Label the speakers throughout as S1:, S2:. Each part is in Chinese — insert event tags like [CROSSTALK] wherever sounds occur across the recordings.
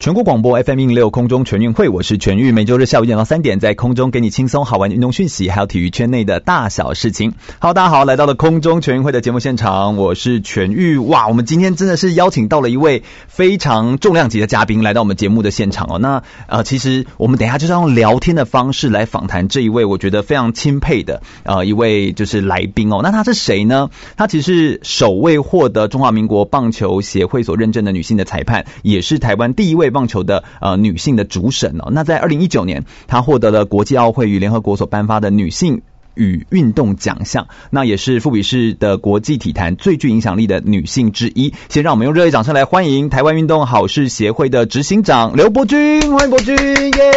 S1: 全国广播 FM 一零六空中全运会，我是全玉，每周日下午一点到三点，在空中给你轻松好玩的运动讯息，还有体育圈内的大小事情。好，大家好，来到了空中全运会的节目现场，我是全玉。哇，我们今天真的是邀请到了一位非常重量级的嘉宾来到我们节目的现场哦。那呃，其实我们等一下就是要用聊天的方式来访谈这一位我觉得非常钦佩的呃一位就是来宾哦。那他是谁呢？他其实是首位获得中华民国棒球协会所认证的女性的裁判，也是台湾第一位。棒球的呃女性的主审哦，那在二零一九年，她获得了国际奥会与联合国所颁发的女性与运动奖项，那也是富比士的国际体坛最具影响力的女性之一。先让我们用热烈掌声来欢迎台湾运动好事协会的执行长刘伯钧，欢迎伯钧，耶！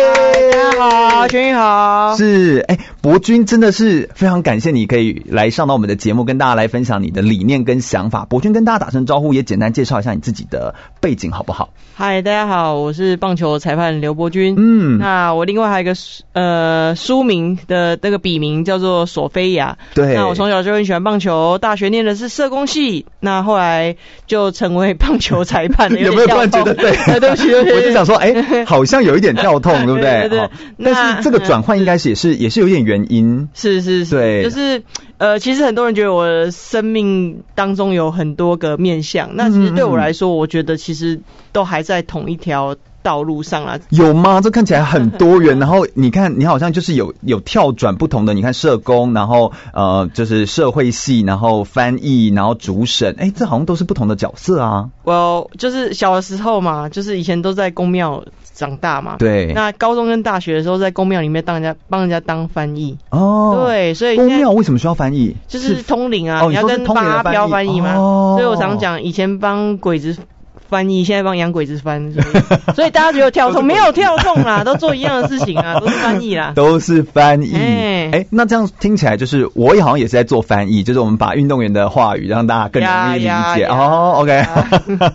S2: 大家好，全玉好。
S1: 是，哎，伯钧真的是非常感谢你可以来上到我们的节目，跟大家来分享你的理念跟想法。伯钧跟大家打声招呼，也简单介绍一下你自己的背景，好不好？
S2: 嗨，大家好，我是棒球裁判刘伯钧。嗯，那我另外还有一个呃书名的那个笔名叫做。做索菲亚，
S1: 对，
S2: 那我从小就很喜欢棒球，大学念的是社工系，那后来就成为棒球裁判。有，
S1: 有没有突然觉得对？
S2: 对不起，对不起，
S1: 我就想说，哎、欸，[LAUGHS] 好像有一点跳痛，对不对？对。但是这个转换应该是也是也是有点原因。
S2: 是是是，对，就是呃，其实很多人觉得我的生命当中有很多个面向，那其实对我来说，我觉得其实都还在同一条。道路上啊，
S1: 有吗？这看起来很多元。然后你看，你好像就是有有跳转不同的。你看社工，然后呃，就是社会系，然后翻译，然后主审。哎，这好像都是不同的角色啊。
S2: 我、well, 就是小的时候嘛，就是以前都在公庙长大嘛。
S1: 对。
S2: 那高中跟大学的时候，在公庙里面当人家帮人家当翻译。
S1: 哦。
S2: 对，所以
S1: 宫庙为什么需要翻译？
S2: 就是通灵啊，你要跟八飘翻译嘛。哦。所以我常讲，以前帮鬼子。翻译现在帮洋鬼子翻，所以，所以大家觉得跳痛没有跳痛啦，都做一样的事情啊，都是翻译啦，[LAUGHS]
S1: 都是翻译。哎、欸，那这样听起来就是我也好像也是在做翻译，就是我们把运动员的话语让大家更容易理解哦。OK，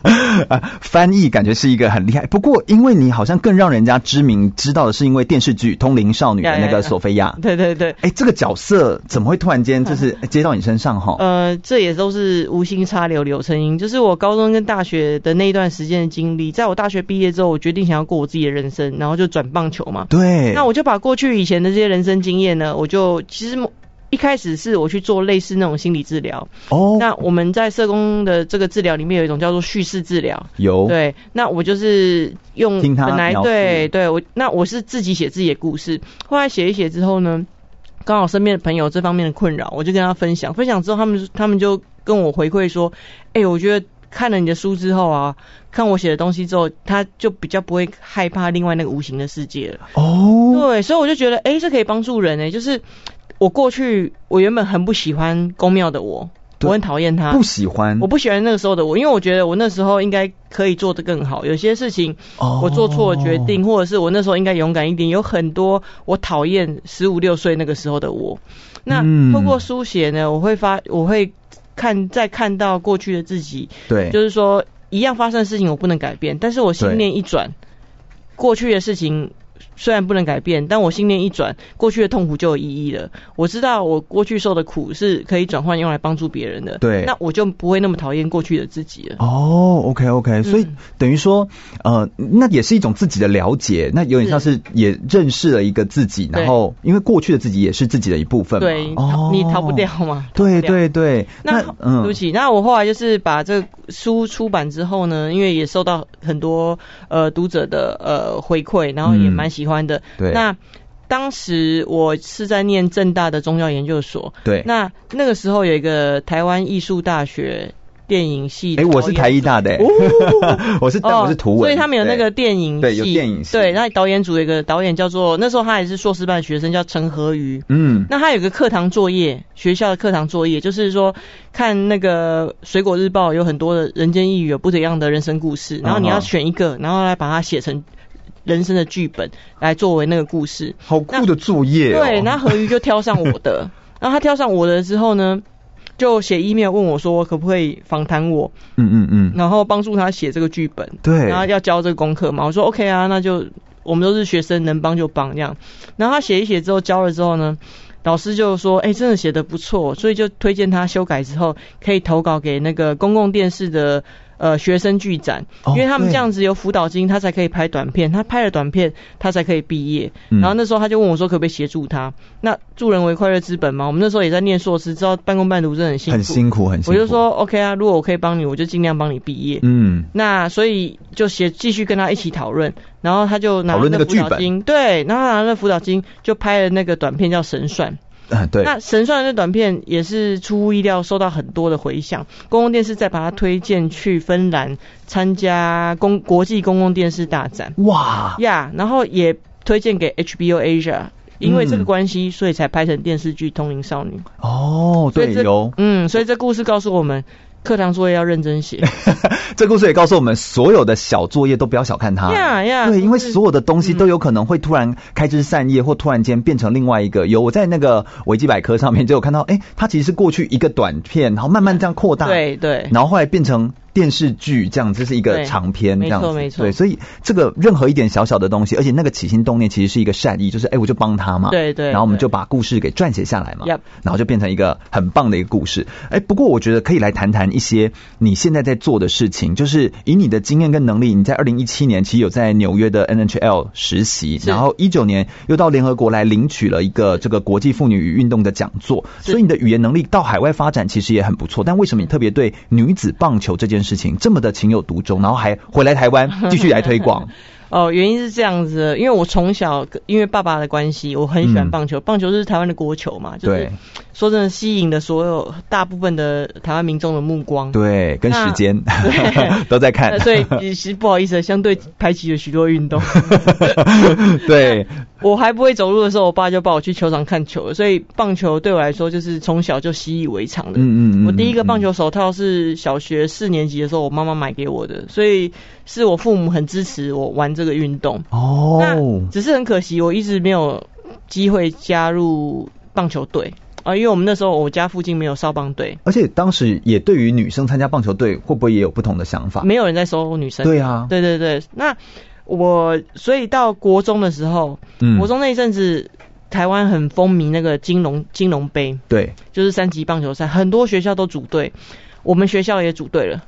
S1: [LAUGHS] 翻译感觉是一个很厉害。不过因为你好像更让人家知名知道的是因为电视剧《通灵少女》的那个索菲亚。
S2: 对对对。哎、
S1: 欸，这个角色怎么会突然间就是 [LAUGHS] 接到你身上哈？
S2: 呃，这也都是无心插柳柳成荫，就是我高中跟大学的那。一段时间的经历，在我大学毕业之后，我决定想要过我自己的人生，然后就转棒球嘛。
S1: 对。
S2: 那我就把过去以前的这些人生经验呢，我就其实一开始是我去做类似那种心理治疗。哦。那我们在社工的这个治疗里面有一种叫做叙事治疗。
S1: 有。
S2: 对。那我就是用本来对对，我那我是自己写自己的故事，后来写一写之后呢，刚好身边的朋友这方面的困扰，我就跟他分享，分享之后他们他们就跟我回馈说，哎、欸，我觉得。看了你的书之后啊，看我写的东西之后，他就比较不会害怕另外那个无形的世界了。哦，对，所以我就觉得，哎、欸，这可以帮助人哎。就是我过去，我原本很不喜欢宫庙的我，我很讨厌他，
S1: 不喜欢，
S2: 我不喜欢那个时候的我，因为我觉得我那时候应该可以做得更好。有些事情，我做错了决定，或者是我那时候应该勇敢一点。有很多我讨厌十五六岁那个时候的我。那透过书写呢，我会发，我会。看，再看到过去的自己，
S1: 对，
S2: 就是说一样发生的事情我不能改变，但是我心念一转，过去的事情。虽然不能改变，但我心念一转，过去的痛苦就有意义了。我知道我过去受的苦是可以转换用来帮助别人的，
S1: 对，
S2: 那我就不会那么讨厌过去的自己了。
S1: 哦，OK OK，所以、嗯、等于说，呃，那也是一种自己的了解，那有点像是也认识了一个自己，然后因为过去的自己也是自己的一部分嘛，
S2: 对，哦、你逃不掉嘛。
S1: 对对对，
S2: 那，嗯，对不起，那我后来就是把这个书出版之后呢，因为也受到很多呃读者的呃回馈，然后也蛮喜欢的。
S1: 对。
S2: 那当时我是在念正大的宗教研究所。
S1: 对。
S2: 那那个时候有一个台湾艺术大学电影系。
S1: 哎，我是台艺大的。哦。[LAUGHS] 我是，我是图文。
S2: 所以他们有那个电影系。
S1: 对，有电影系。
S2: 对，那导演组有一个导演叫做，那时候他还是硕士班学生，叫陈和瑜。
S1: 嗯。
S2: 那他有个课堂作业，学校的课堂作业就是说，看那个水果日报有很多的人间异语，有不怎样的人生故事，然后你要选一个，然后来把它写成。人生的剧本来作为那个故事，
S1: 好酷的作业哦。
S2: 对，那何瑜就挑上我的，[LAUGHS] 然后他挑上我的之后呢，就写 email 问我说可不可以访谈我，
S1: 嗯嗯嗯，
S2: 然后帮助他写这个剧本，
S1: 对，
S2: 然后要交这个功课嘛，我说 OK 啊，那就我们都是学生，能帮就帮这样。然后他写一写之后交了之后呢，老师就说，哎、欸，真的写的不错，所以就推荐他修改之后可以投稿给那个公共电视的。呃，学生剧展，因为他们这样子有辅导金，他才可以拍短片。他拍了短片，他才可以毕业。然后那时候他就问我说，可不可以协助他？那助人为快乐之本嘛。我们那时候也在念硕士，知道半工半读真的很辛苦，
S1: 很辛苦，很辛苦。
S2: 我就说 OK 啊，如果我可以帮你，我就尽量帮你毕业。
S1: 嗯，
S2: 那所以就写继续跟他一起讨论，然后他就拿了那个
S1: 辅导
S2: 金，对，然后他拿了辅导金就拍了那个短片叫神算。
S1: 嗯，对。
S2: 那神算这短片也是出乎意料，受到很多的回响。公共电视再把它推荐去芬兰参加公国际公共电视大展。
S1: 哇
S2: 呀，然后也推荐给 HBO Asia，因为这个关系，所以才拍成电视剧《通灵少女》。
S1: 哦，对，有。
S2: 嗯，所以这故事告诉我们。课堂作业要认真写。[LAUGHS]
S1: 这故事也告诉我们，所有的小作业都不要小看它。
S2: 呀呀，
S1: 对，因为所有的东西都有可能会突然开枝散叶，或突然间变成另外一个。有我在那个维基百科上面就有看到，哎，它其实是过去一个短片，然后慢慢这样扩大，
S2: 对对，
S1: 然后后来变成。电视剧这样，这是一个长篇这样子，
S2: 没错。
S1: 对，所以这个任何一点小小的东西，而且那个起心动念其实是一个善意，就是哎，我就帮他嘛，
S2: 对对。
S1: 然后我们就把故事给撰写下来嘛，然后就变成一个很棒的一个故事。哎，不过我觉得可以来谈谈一些你现在在做的事情，就是以你的经验跟能力，你在二零一七年其实有在纽约的 NHL 实习，然后一九年又到联合国来领取了一个这个国际妇女与运动的讲座，所以你的语言能力到海外发展其实也很不错。但为什么你特别对女子棒球这件事情这么的情有独钟，然后还回来台湾 [LAUGHS] 继续来推广。
S2: 哦，原因是这样子的，因为我从小因为爸爸的关系，我很喜欢棒球。嗯、棒球是台湾的国球嘛，就是
S1: 对
S2: 说真的，吸引了所有大部分的台湾民众的目光。
S1: 对，跟时
S2: 间 [LAUGHS]
S1: 都在看。[LAUGHS]
S2: 所以其实不好意思，相对排挤了许多运动。[LAUGHS]
S1: 对，
S2: 我还不会走路的时候，我爸就抱我去球场看球了，所以棒球对我来说就是从小就习以为常的。
S1: 嗯嗯嗯。
S2: 我第一个棒球手套是小学四年级的时候，我妈妈买给我的，所以是我父母很支持我玩这个运动。
S1: 哦。
S2: 那只是很可惜，我一直没有机会加入棒球队啊，因为我们那时候我家附近没有少棒队。
S1: 而且当时也对于女生参加棒球队，会不会也有不同的想法？
S2: 没有人在收女生。
S1: 对啊。
S2: 对对对。那我所以到国中的时候，嗯，国中那一阵子，台湾很风靡那个金龙金龙杯，
S1: 对，
S2: 就是三级棒球赛，很多学校都组队，我们学校也组队了。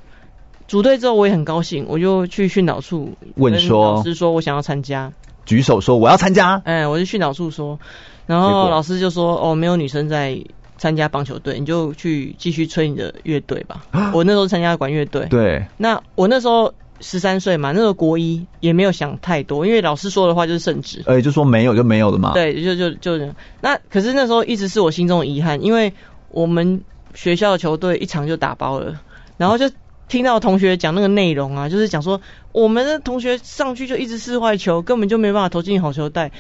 S2: 组队之后我也很高兴，我就去训导处问说，老师说我想要参加，
S1: 举手说我要参加。
S2: 哎，我就训导处说，然后老师就说哦，没有女生在参加棒球队，你就去继续吹你的乐队吧。我那时候参加管乐队，
S1: 对，
S2: 那我那时候十三岁嘛，那时候国一也没有想太多，因为老师说的话就是圣旨，
S1: 哎，就说没有就没有的嘛。
S2: 对，就就就那，可是那时候一直是我心中的遗憾，因为我们学校的球队一场就打包了，然后就。听到同学讲那个内容啊，就是讲说我们的同学上去就一直试坏球，根本就没办法投进好球带。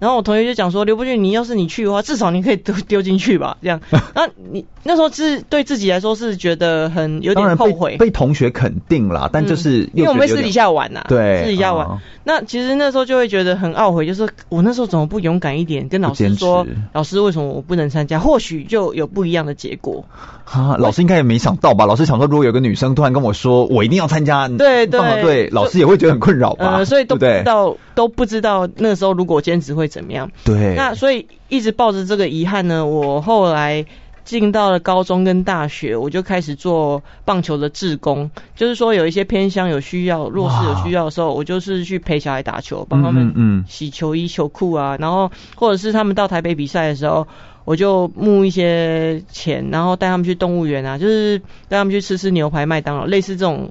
S2: 然后我同学就讲说，刘伯俊，你要是你去的话，至少你可以丢丢进去吧，这样。[LAUGHS] 那你那时候是对自己来说是觉得很有点后悔，
S1: 被，被同学肯定啦，但就是、嗯、
S2: 因为我们私底下玩呐、啊，
S1: 对，
S2: 私底下玩。哦、那其实那时候就会觉得很懊悔，就是我那时候怎么不勇敢一点，跟老师说，老师为什么我不能参加？或许就有不一样的结果。
S1: 啊，老师应该也没想到吧？老师想说，如果有个女生突然跟我说，我一定要参加，
S2: 对对
S1: 对，老师也会觉得很困扰吧？
S2: 呃，所以都不知道，都不知道那个时候如果兼职会怎么样？
S1: 对，
S2: 那所以一直抱着这个遗憾呢，我后来进到了高中跟大学，我就开始做棒球的志工，就是说有一些偏乡有需要、弱势有需要的时候，我就是去陪小孩打球，帮他们嗯洗球衣、球裤啊，然后或者是他们到台北比赛的时候，我就募一些钱，然后带他们去动物园啊，就是带他们去吃吃牛排、麦当劳，类似这种。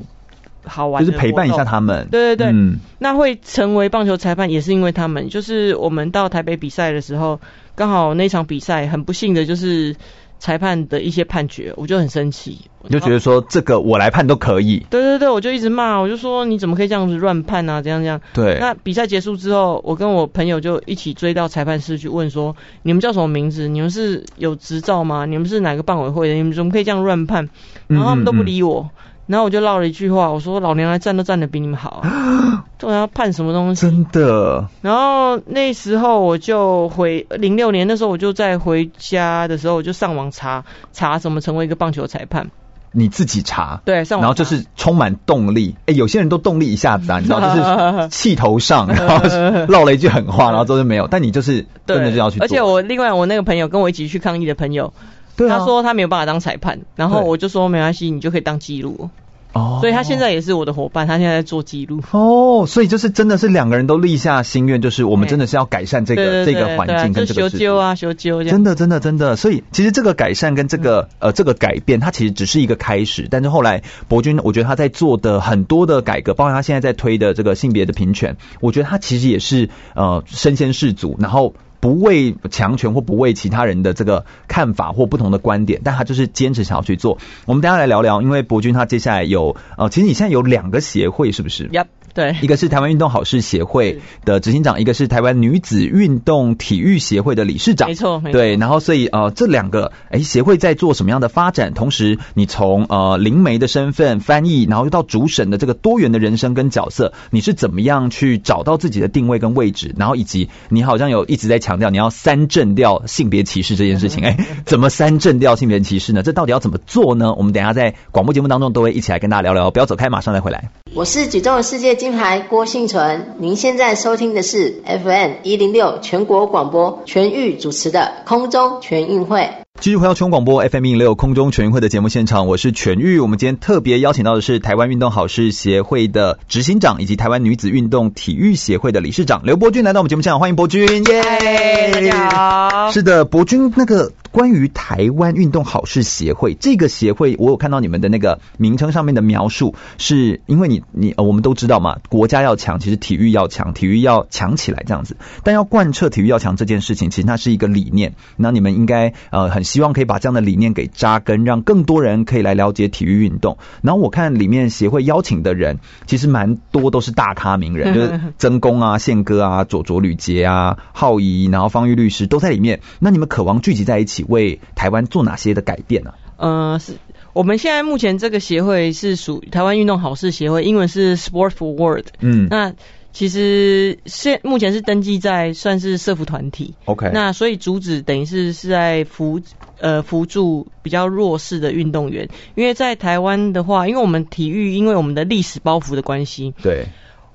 S2: 好玩，
S1: 就是陪伴一下他们。
S2: 对对对，嗯，那会成为棒球裁判也是因为他们。就是我们到台北比赛的时候，刚好那场比赛很不幸的就是裁判的一些判决，我就很生气。
S1: 我就觉得说这个我来判都可以。
S2: 对对对，我就一直骂，我就说你怎么可以这样子乱判啊？这样这样。
S1: 对。
S2: 那比赛结束之后，我跟我朋友就一起追到裁判室去问说：你们叫什么名字？你们是有执照吗？你们是哪个办委会的？你们怎么可以这样乱判？然后他们都不理我。嗯嗯嗯然后我就唠了一句话，我说老娘来站都站的比你们好，[GASPS] [LAUGHS] 我要判什么东西？
S1: 真的。
S2: 然后那时候我就回零六年，那时候我就在回家的时候，我就上网查查怎么成为一个棒球裁判。
S1: 你自己查，
S2: 对，上网查，
S1: 然后就是充满动力。哎，有些人都动力一下子啊，[LAUGHS] 你知道，就是气头上，[LAUGHS] 然后唠了一句狠话，[LAUGHS] 然后都是没有。但你就是真的就要去做。
S2: 而且我另外我那个朋友跟我一起去抗议的朋友，他说他没有办法当裁判，然后我就说没关系，你就可以当记录。哦，所以他现在也是我的伙伴，他现在在做记录。
S1: 哦，所以就是真的是两个人都立下心愿，就是我们真的是要改善这个这个环境跟这个
S2: 修纠啊修纠。
S1: 真的真的真的，所以其实这个改善跟这个呃这个改变，它其实只是一个开始。但是后来博君，我觉得他在做的很多的改革，包括他现在在推的这个性别的平权，我觉得他其实也是呃身先士卒，然后。不畏强权或不畏其他人的这个看法或不同的观点，但他就是坚持想要去做。我们等下来聊聊，因为博君他接下来有呃，其实你现在有两个协会是不是
S2: 对，一
S1: 个是台湾运动好事协会的执行长，一个是台湾女子运动体育协会的理事长。
S2: 没错，没错。
S1: 对，然后所以呃，这两个哎协会在做什么样的发展？同时，你从呃灵媒的身份翻译，然后又到主审的这个多元的人生跟角色，你是怎么样去找到自己的定位跟位置？然后以及你好像有一直在强调你要三正掉性别歧视这件事情，哎，怎么三正掉性别歧视呢？这到底要怎么做呢？我们等一下在广播节目当中都会一起来跟大家聊聊。不要走开，马上再回来。
S3: 我是举重的世界金牌郭幸存，您现在收听的是 FM 一零六全国广播全域主持的空中全运会。
S1: 继续回到全广播 FM 一零六空中全运会的节目现场，我是全玉。我们今天特别邀请到的是台湾运动好事协会的执行长，以及台湾女子运动体育协会的理事长刘伯钧来到我们节目现场，欢迎伯君，耶、
S2: yeah！大家好。
S1: 是的，博君，那个关于台湾运动好事协会这个协会，我有看到你们的那个名称上面的描述，是因为你你呃，我们都知道嘛，国家要强，其实体育要强，体育要强起来这样子。但要贯彻体育要强这件事情，其实它是一个理念。那你们应该呃很。希望可以把这样的理念给扎根，让更多人可以来了解体育运动。然后我看里面协会邀请的人，其实蛮多都是大咖名人，[LAUGHS] 就是曾公啊、宪哥啊、佐佐吕杰啊、浩仪，然后方玉律师都在里面。那你们渴望聚集在一起，为台湾做哪些的改变呢？
S2: 呃，是我们现在目前这个协会是属于台湾运动好事协会，英文是 Sport for World。嗯，那。其实现目前是登记在算是社服团体
S1: ，OK，
S2: 那所以主旨等于是是在扶呃扶助比较弱势的运动员，因为在台湾的话，因为我们体育因为我们的历史包袱的关系，
S1: 对，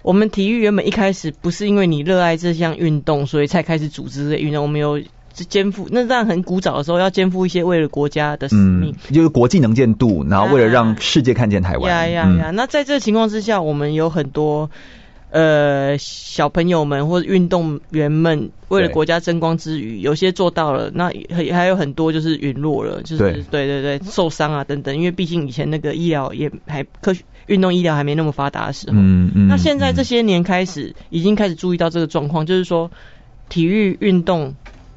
S2: 我们体育原本一开始不是因为你热爱这项运动，所以才开始组织这运动，我们有肩负那这样很古早的时候要肩负一些为了国家的使命，
S1: 嗯、就是国际能见度，然后为了让世界看见台湾，
S2: 呀呀呀，那在这个情况之下，我们有很多。呃，小朋友们或者运动员们为了国家争光之余，有些做到了，那还还有很多就是陨落了，就是对。对对对受伤啊等等，因为毕竟以前那个医疗也还科学运动医疗还没那么发达的时候，嗯嗯，那现在这些年开始已经开始注意到这个状况，就是说体育运动。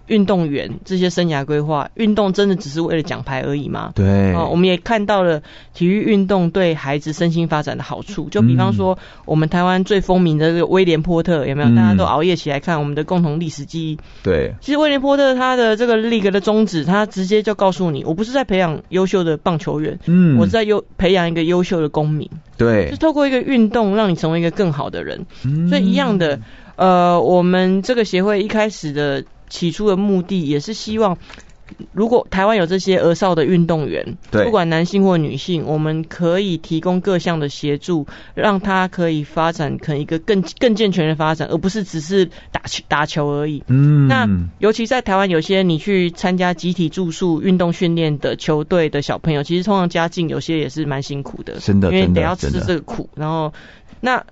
S2: 运动员这些生涯规划，运动真的只是为了奖牌而已吗？
S1: 对，
S2: 啊，我们也看到了体育运动对孩子身心发展的好处。就比方说，我们台湾最风靡的这个威廉波特，有没有？大家都熬夜起来看我们的共同历史记忆。
S1: 对，
S2: 其实威廉波特他的这个 league 的宗旨，他直接就告诉你，我不是在培养优秀的棒球员，嗯，我是在优培养一个优秀的公民。
S1: 对，
S2: 就透过一个运动，让你成为一个更好的人。嗯，所以一样的，呃，我们这个协会一开始的。起初的目的也是希望，如果台湾有这些儿少的运动员，对，不管男性或女性，我们可以提供各项的协助，让他可以发展成一个更更健全的发展，而不是只是打球打球而已。嗯，那尤其在台湾，有些你去参加集体住宿运动训练的球队的小朋友，其实通常家境有些也是蛮辛苦的，
S1: 真的，
S2: 因为得要吃这个苦，然后那。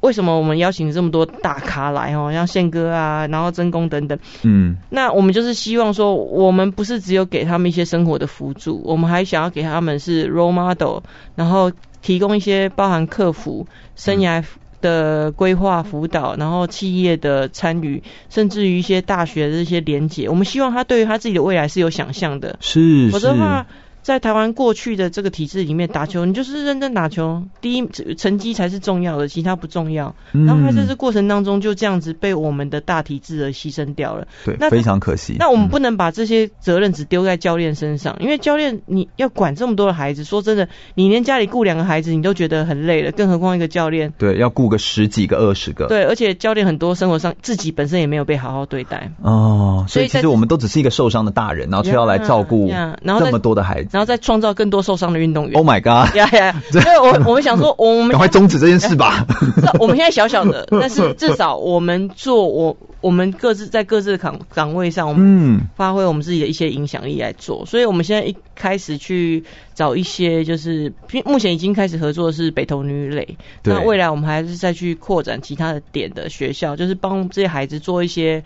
S2: 为什么我们邀请这么多大咖来哦，像宪哥啊，然后曾公等等，嗯，那我们就是希望说，我们不是只有给他们一些生活的辅助，我们还想要给他们是 role model，然后提供一些包含客服、生涯的规划辅导，然后企业的参与，甚至于一些大学的这些连结，我们希望他对于他自己的未来是有想象的，
S1: 是，
S2: 否则的话。在台湾过去的这个体制里面，打球 [LAUGHS] 你就是认真打球，第一成绩才是重要的，其他不重要。然后他在这过程当中就这样子被我们的大体制而牺牲掉了。
S1: 对，那非常可惜。
S2: 那我们不能把这些责任只丢在教练身上，因为教练你要管这么多的孩子，说真的，你连家里雇两个孩子你都觉得很累了，更何况一个教练。
S1: 对，要雇个十几个、二十个。
S2: 对，而且教练很多生活上自己本身也没有被好好对待。
S1: 哦，所以其实我们都只是一个受伤的大人，然后却要来照顾这么多的孩子。
S2: 然后再创造更多受伤的运动员。
S1: Oh my god！
S2: 呀呀，所以我我们想说，[LAUGHS] 我们
S1: 赶快终止这件事吧。[LAUGHS]
S2: 我们现在小小的，但是至少我们做我我们各自在各自的岗岗位上，我们发挥我们自己的一些影响力来做。所以我们现在一开始去找一些，就是目前已经开始合作的是北投女垒。那未来我们还是再去扩展其他的点的学校，就是帮这些孩子做一些。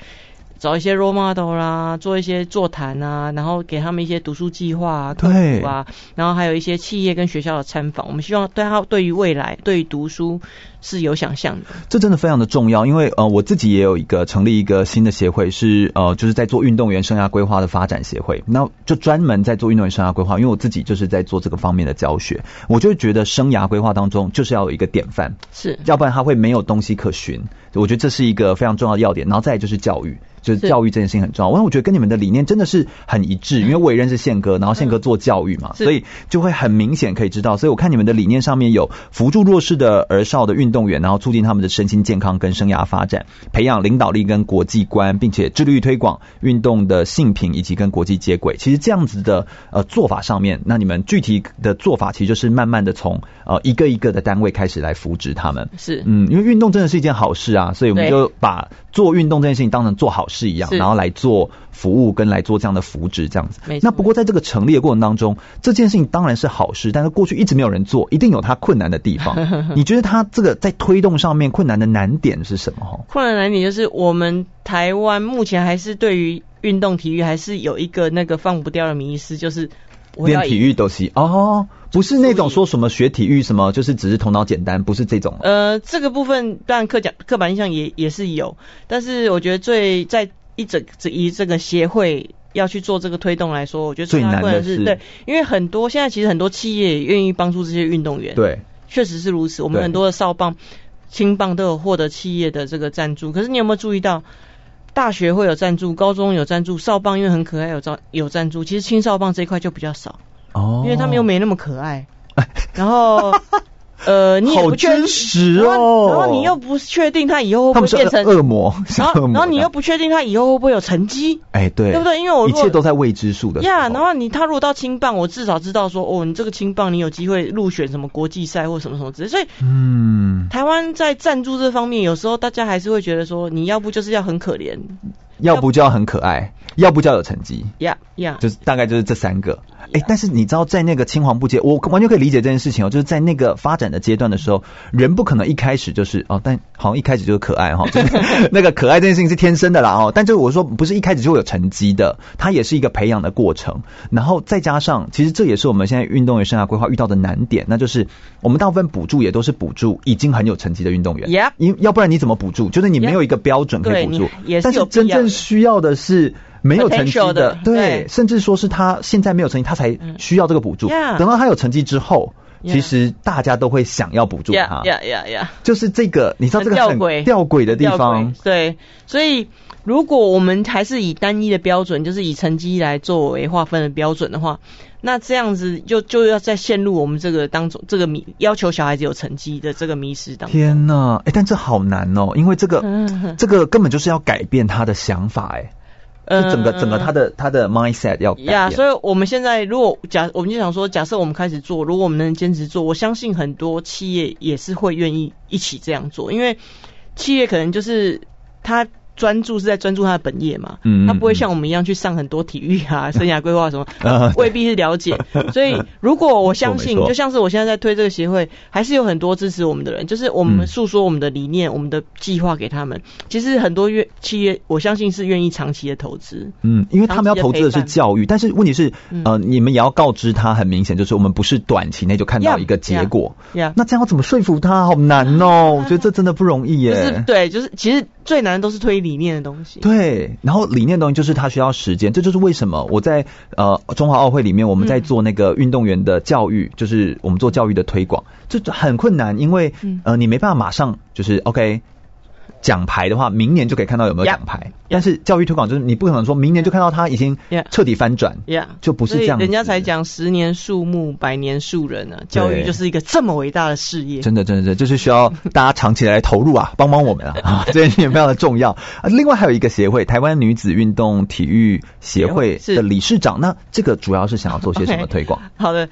S2: 找一些 role model 啦，做一些座谈啊，然后给他们一些读书计划啊、课程啊，然后还有一些企业跟学校的参访。我们希望对他对于未来对于读书是有想象的。
S1: 这真的非常的重要，因为呃我自己也有一个成立一个新的协会，是呃就是在做运动员生涯规划的发展协会，那就专门在做运动员生涯规划。因为我自己就是在做这个方面的教学，我就觉得生涯规划当中就是要有一个典范，
S2: 是
S1: 要不然他会没有东西可循。我觉得这是一个非常重要的要点，然后再来就是教育。就是教育这件事情很重要，因为我觉得跟你们的理念真的是很一致。[LAUGHS] 因为我也认识宪哥，然后宪哥做教育嘛，所以就会很明显可以知道。所以我看你们的理念上面有扶助弱势的儿少的运动员，然后促进他们的身心健康跟生涯发展，培养领导力跟国际观，并且致力于推广运动的性平以及跟国际接轨。其实这样子的呃做法上面，那你们具体的做法其实就是慢慢的从呃一个一个的单位开始来扶植他们。
S2: 是，
S1: 嗯，因为运动真的是一件好事啊，所以我们就把做运动这件事情当成做好事一样，然后来。做服务跟来做这样的扶植这样子，那不过在这个成立的过程当中，这件事情当然是好事，但是过去一直没有人做，一定有它困难的地方。[LAUGHS] 你觉得它这个在推动上面困难的难点是什么？
S2: 困难难点就是我们台湾目前还是对于运动体育还是有一个那个放不掉的迷思，就是
S1: 练体育都是哦，不是那种说什么学体育什么就是只是头脑简单，不是这种。
S2: 呃，这个部分当然刻讲刻板印象也也是有，但是我觉得最在。一整这以这个协会要去做这个推动来说，我觉得最难的是对，因为很多现在其实很多企业也愿意帮助这些运动员，
S1: 对，
S2: 确实是如此。我们很多的少棒、青棒都有获得企业的这个赞助，可是你有没有注意到，大学会有赞助，高中有赞助，少棒因为很可爱有赞有赞助，其实青少棒这一块就比较少哦，因为他们又没那么可爱，然后。[LAUGHS] 呃，你也不确
S1: 实哦，
S2: 然后你又不确定他以后会不会变成
S1: 恶魔，
S2: 然后然后你又不确定他以后会不会有成绩，
S1: 哎，对，
S2: 对不对？因为我
S1: 一切都在未知数的
S2: 呀。然后你他如果到青棒，我至少知道说，哦，你这个青棒你有机会入选什么国际赛或什么什么之类。所以，嗯，台湾在赞助这方面，有时候大家还是会觉得说，你要不就是要很可怜，
S1: 要不就要很可爱，要不就要有成绩，
S2: 呀呀，
S1: 就是大概就是这三个。哎，但是你知道，在那个青黄不接，我完全可以理解这件事情哦。就是在那个发展的阶段的时候，人不可能一开始就是哦，但好像一开始就是可爱哈，[LAUGHS] 就是那个可爱这件事情是天生的啦哦。但就是我说，不是一开始就会有成绩的，它也是一个培养的过程。然后再加上，其实这也是我们现在运动员生涯规划遇到的难点，那就是我们大部分补助也都是补助已经很有成绩的运动员，因要不然你怎么补助？就是你没有一个标准可以补助，但是真正需要的是。没有成绩的，对，甚至说是他现在没有成绩，他才需要这个补助。等到他有成绩之后，其实大家都会想要补助他。
S2: 呀呀呀！
S1: 就是这个，你知道这个很吊诡的地方。
S2: 对，所以如果我们还是以单一的标准，就是以成绩来作为划分的标准的话，那这样子就就要再陷入我们这个当中这个迷要求小孩子有成绩的这个迷失当中。
S1: 天呐，哎，但这好难哦，因为这个这个根本就是要改变他的想法，哎。就整个整个他的他的 mindset 要改变。
S2: 呀，所以我们现在如果假我们就想说，假设我们开始做，如果我们能坚持做，我相信很多企业也是会愿意一起这样做，因为企业可能就是他。专注是在专注他的本业嘛，嗯，他不会像我们一样去上很多体育啊、生涯规划什么，[LAUGHS] 未必是了解。[LAUGHS] 所以如果我相信，就像是我现在在推这个协会，还是有很多支持我们的人，就是我们诉说我们的理念、我们的计划给他们。其实很多愿企业，我相信是愿意长期的投资。
S1: 嗯，因为他们要投资的是教育，但是问题是，呃，你们也要告知他，很明显就是我们不是短期内就看到一个结果。
S2: 呀，
S1: 那这样要怎么说服他？好难哦，我觉得这真的不容易耶。[LAUGHS]
S2: 就是对，就是其实最难的都是推。理念的东西。
S1: 对，然后理念的东西就是它需要时间，这就是为什么我在呃中华奥会里面，我们在做那个运动员的教育，嗯、就是我们做教育的推广，这很困难，因为呃你没办法马上就是 OK。奖牌的话，明年就可以看到有没有奖牌。Yeah, yeah. 但是教育推广就是你不可能说明年就看到他已经彻底翻转
S2: ，yeah,
S1: 就不是这样。
S2: 人家才讲十年树木，百年树人呢、啊。教育就是一个这么伟大的事业。
S1: 真的，真的，真的，就是需要大家长期来投入啊，帮帮我们啊，[LAUGHS] 啊，这件事情非常的重要啊。另外还有一个协会，台湾女子运动体育协会的理事长，那这个主要是想要做些什么推广？Okay,
S2: 好的。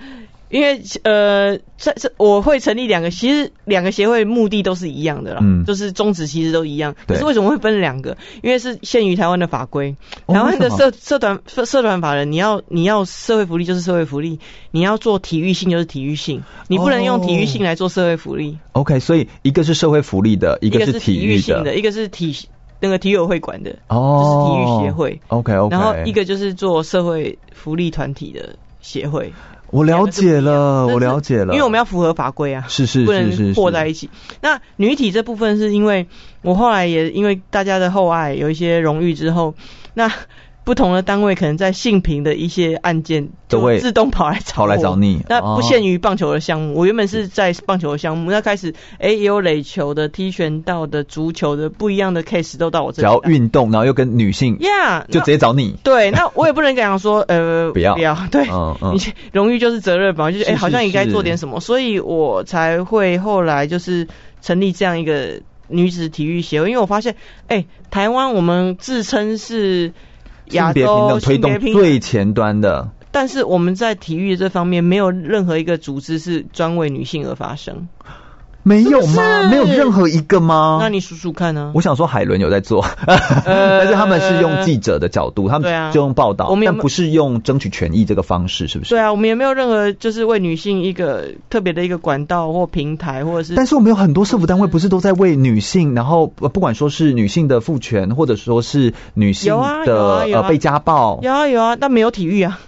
S2: 因为呃，在这我会成立两个，其实两个协会目的都是一样的啦，嗯，就是宗旨其实都一样。可是为什么会分两个？因为是限于台湾的法规，台湾的社社团社社团法人，你要你要社会福利就是社会福利，你要做体育性就是体育性，你不能用体育性来做社会福利。
S1: Oh, OK，所以一个是社会福利的，一个是体育
S2: 性的，一个是体那个体育会馆的，哦，就是体育协会。
S1: OK OK，
S2: 然后一个就是做社会福利团体的协会。
S1: 我了解了，我了解了，
S2: 因为我们要符合法规啊，
S1: 是是是是，不能
S2: 和在一起。那女体这部分是因为我后来也因为大家的厚爱，有一些荣誉之后，那。不同的单位可能在性平的一些案件都会自动跑来找
S1: 跑来找你。
S2: 那不限于棒球的项目，我原本是在棒球的项目，那开始哎也有垒球的、踢拳道的、足球的，不一样的 case 都到我这里。
S1: 只要运动，然后又跟女性
S2: ，Yeah，
S1: 就直接找你。
S2: 对，那我也不能讲说呃 [LAUGHS]
S1: 不要
S2: 不要，对，嗯嗯，荣誉就是责任吧，就是哎好像也该做点什么，所以我才会后来就是成立这样一个女子体育协会，因为我发现哎台湾我们自称是。
S1: 性别平等推动最前端的，
S2: 但是我们在体育这方面没有任何一个组织是专为女性而发声。
S1: 没有吗？没有任何一个吗？
S2: 那你数数看呢？
S1: 我想说海伦有在做，[LAUGHS] 但是他们是用记者的角度，他们就用报道，但不是用争取权益这个方式，是不是？
S2: 对啊，我们也没有任何就是为女性一个特别的一个管道或平台，或者是。
S1: 但是我们有很多社服单位，不是都在为女性，然后不管说是女性的父权，或者说是女性的呃被家暴，
S2: 有啊有啊，但没有体育啊。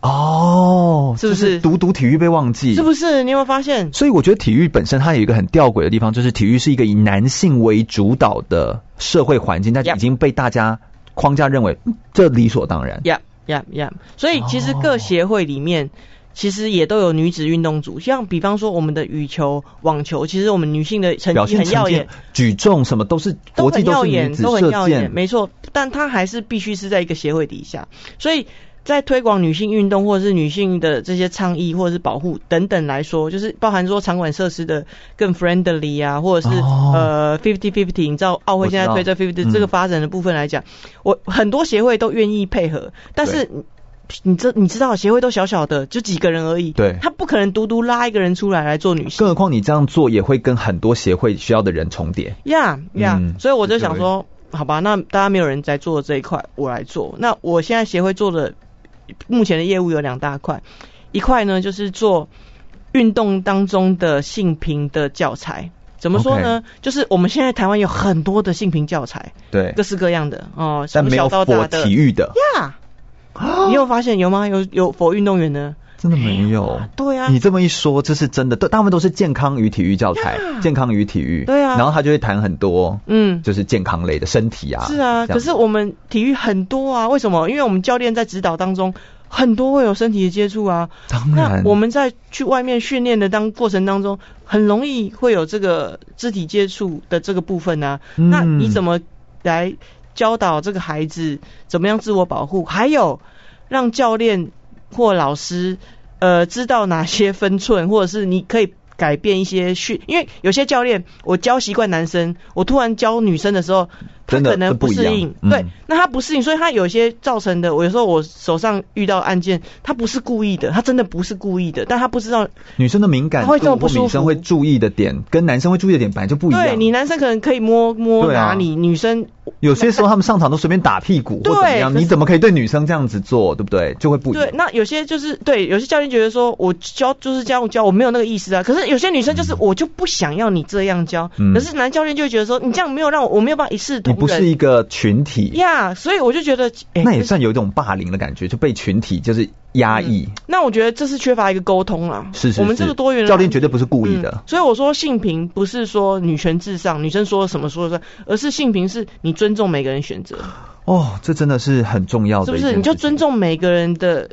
S1: 哦，是不是独独体育被忘记？
S2: 是不是？你有没有发现？
S1: 所以我觉得体育本身它有一个很吊诡的地方，就是体育是一个以男性为主导的社会环境，但已经被大家框架认为这理所当然。
S2: 呀呀呀！所以其实各协会里面其实也都有女子运动组，像比方说我们的羽球、网球，其实我们女性的成绩很耀眼，
S1: 举重什么都是国际都是女子射箭，
S2: 没错。但它还是必须是在一个协会底下，所以。在推广女性运动，或者是女性的这些倡议，或者是保护等等来说，就是包含说场馆设施的更 friendly 啊，或者是、哦、呃 fifty fifty，你知道奥会现在推这 fifty 这个发展的部分来讲，嗯、我很多协会都愿意配合，但是你知你知道协会都小小的，就几个人而已，
S1: 对，
S2: 他不可能独独拉一个人出来来做女性，
S1: 更何况你这样做也会跟很多协会需要的人重叠，
S2: 呀呀，所以我就想说，好吧，那大家没有人在做这一块，我来做，那我现在协会做的。目前的业务有两大块，一块呢就是做运动当中的性平的教材。怎么说呢.就是我们现在台湾有很多的性平教材，
S1: 对，
S2: 各式各样的哦，
S1: 从小到大的体育的
S2: 呀。你有发现有吗？有有否运动员呢？
S1: 真的没有。
S2: 对啊，
S1: 你这么一说，这是真的。大部分都是健康与体育教材!健康与体育。
S2: 对啊，
S1: 然后他就会谈很多，嗯，就是健康类的身体啊。
S2: 是啊，可是我们体育很多啊，为什么？因为我们教练在指导当中。很多会有身体的接触啊，
S1: 当然，
S2: 那我们在去外面训练的当过程当中，很容易会有这个肢体接触的这个部分啊。嗯。那你怎么来教导这个孩子怎么样自我保护？还有让教练或老师呃知道哪些分寸，或者是你可以改变一些训，因为有些教练我教习惯男生，我突然教女生的时候。他可能不适应，对，那他不适应，所以他有些造成的，我有时候我手上遇到案件，他不是故意的，他真的不是故意的，但他不知道
S1: 女生的敏感度，会这么不舒服，女生会注意的点跟男生会注意的点本来就不一样。
S2: 对，你男生可能可以摸摸哪里，女生
S1: 有些时候他们上场都随便打屁股或怎么样，你怎么可以对女生这样子做，对不对？就会不一样。
S2: 对，那有些就是对，有些教练觉得说我教就是这样教，我没有那个意思啊。可是有些女生就是我就不想要你这样教，可是男教练就会觉得说你这样没有让我我没有办法一视同
S1: 不是一个群体
S2: 呀，yeah, 所以我就觉得，
S1: 欸、那也算有一种霸凌的感觉，就被群体就是压抑、嗯。
S2: 那我觉得这是缺乏一个沟通了。
S1: 是是是，
S2: 我们这个多元
S1: 教练绝对不是故意的、嗯。
S2: 所以我说性平不是说女权至上，女生说什么说了算，而是性平是你尊重每个人选择。
S1: 哦，这真的是很重要的，
S2: 是不是？你就尊重每个人的。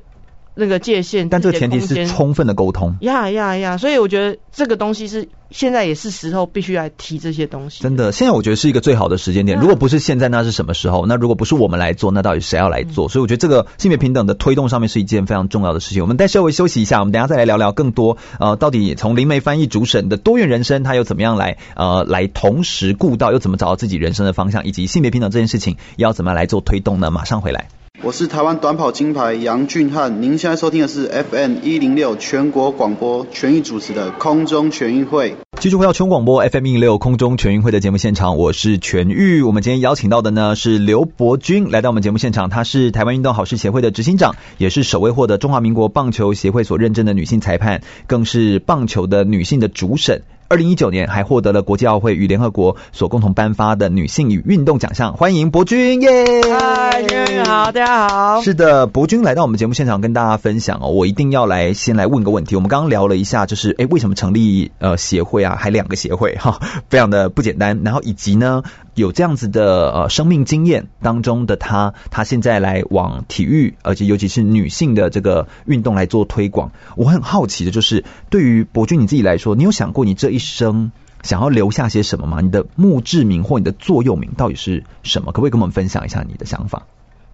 S2: 那个界限，
S1: 但这个前提是充分的沟通。
S2: 呀呀呀！所以我觉得这个东西是现在也是时候必须来提这些东西。
S1: 真的，现在我觉得是一个最好的时间点。如果不是现在，那是什么时候？那如果不是我们来做，那到底谁要来做？所以我觉得这个性别平等的推动上面是一件非常重要的事情。我们待稍微休息一下，我们等下再来聊聊更多。呃，到底从灵媒翻译主审的多元人生，他又怎么样来呃来同时顾到，又怎么找到自己人生的方向，以及性别平等这件事情要怎么来做推动呢？马上回来。
S4: 我是台湾短跑金牌杨俊汉，您现在收听的是 FM 一零六全国广播全域主持的空中全运会。
S1: 继续回到全广播 FM 一零六空中全运会的节目现场，我是全域。我们今天邀请到的呢是刘柏君来到我们节目现场，她是台湾运动好事协会的执行长，也是首位获得中华民国棒球协会所认证的女性裁判，更是棒球的女性的主审。二零一九年还获得了国际奥会与联合国所共同颁发的女性与运动奖项，欢迎博君耶！
S2: 嗨，全域好，大家好。
S1: 是的，博君来到我们节目现场跟大家分享哦，我一定要来先来问个问题。我们刚刚聊了一下，就是诶为什么成立呃协会啊？还两个协会哈，非常的不简单。然后以及呢，有这样子的呃生命经验当中的他，他现在来往体育，而且尤其是女性的这个运动来做推广。我很好奇的就是，对于伯君你自己来说，你有想过你这一生想要留下些什么吗？你的墓志铭或你的座右铭到底是什么？可不可以跟我们分享一下你的想法？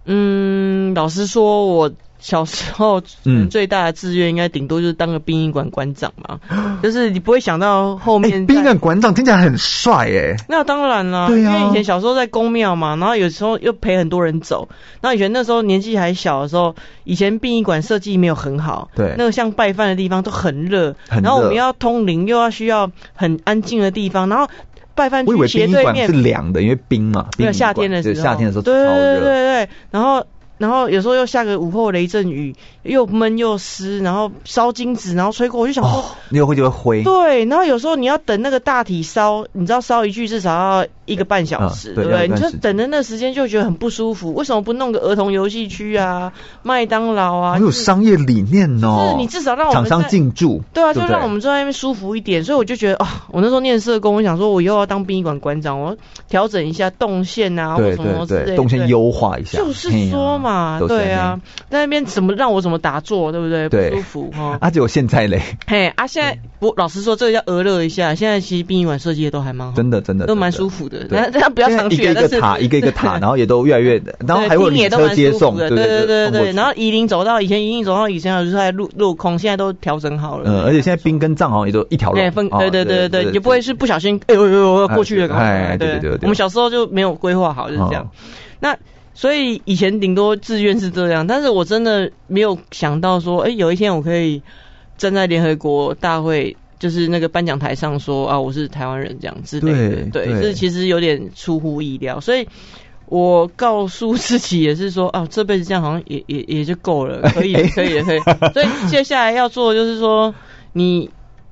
S2: 嗯，老实说，我。小时候，嗯，最大的志愿应该顶多就是当个殡仪馆馆长嘛，嗯，[GASPS] 就是你不会想到后面。
S1: 殡仪馆馆长听起来很帅诶。
S2: 那当然了，对啊，因为以前小时候在宫庙嘛，然后有时候又陪很多人走。然后以前那时候年纪还小的时候，以前殡仪馆设计没有很好，对，那个像拜饭的地方都很热，然后我们要通灵，又要需要很安静的地方，然后拜饭区斜对面
S1: 是凉的，因为冰嘛，
S2: 对，夏天的时候，
S1: 夏天的时候
S2: 对对对对对，然后。然后有时候又下个午后雷阵雨，又闷又湿，然后烧金纸，然后吹过，我就想说，哦、
S1: 你有会就会灰。
S2: 对，然后有时候你要等那个大体烧，你知道烧一句至少要一个半小时，啊、对不对？你就等的那时间就觉得很不舒服。为什么不弄个儿童游戏区啊，麦当劳啊？
S1: 很有商业理念哦。
S2: 是你至少让我们
S1: 厂商进驻。
S2: 对啊，就让我们在那边舒服一点。所以我就觉得，哦，我那时候念社工，我想说我以后要当殡仪馆馆长，我调整一下动线啊，或什么之类的，
S1: 动线优化一下。
S2: 就是说嘛，对啊。在那边怎么让我怎么打坐，对不对？对，不舒服哈。[LAUGHS]
S1: 啊，就现在嘞。
S2: 嘿，啊，现在我老实说，这个要娱乐一下。现在其实殡仪馆设计的都还蛮好，
S1: 真的真的
S2: 都蛮舒服的。大家 [LAUGHS] 不要常去，
S1: 一个一个塔，[LAUGHS] 一个一个塔，然后也都越来越，然后还有礼车接送，对对对对对。然后夷陵走到，以前夷陵走到以前就是在路路空，现在都调整好了。嗯，而且现在冰跟藏好像也都一条路。
S2: 对，分对对对对，也不会是不小心哎呦呦呦过去了。
S1: 哎，对对对。
S2: 我们小时候就没有规划好，就是这样。那。所以以前顶多志愿是这样，但是我真的没有想到说，哎、欸，有一天我可以站在联合国大会，就是那个颁奖台上说啊，我是台湾人这样之类的。对，这对其实有点出乎意料。所以我告诉自己也是说，啊，这辈子这样好像也 [LAUGHS] 也也就够了，可以，[LAUGHS] 可以，可以。所以接下来要做的就是说，你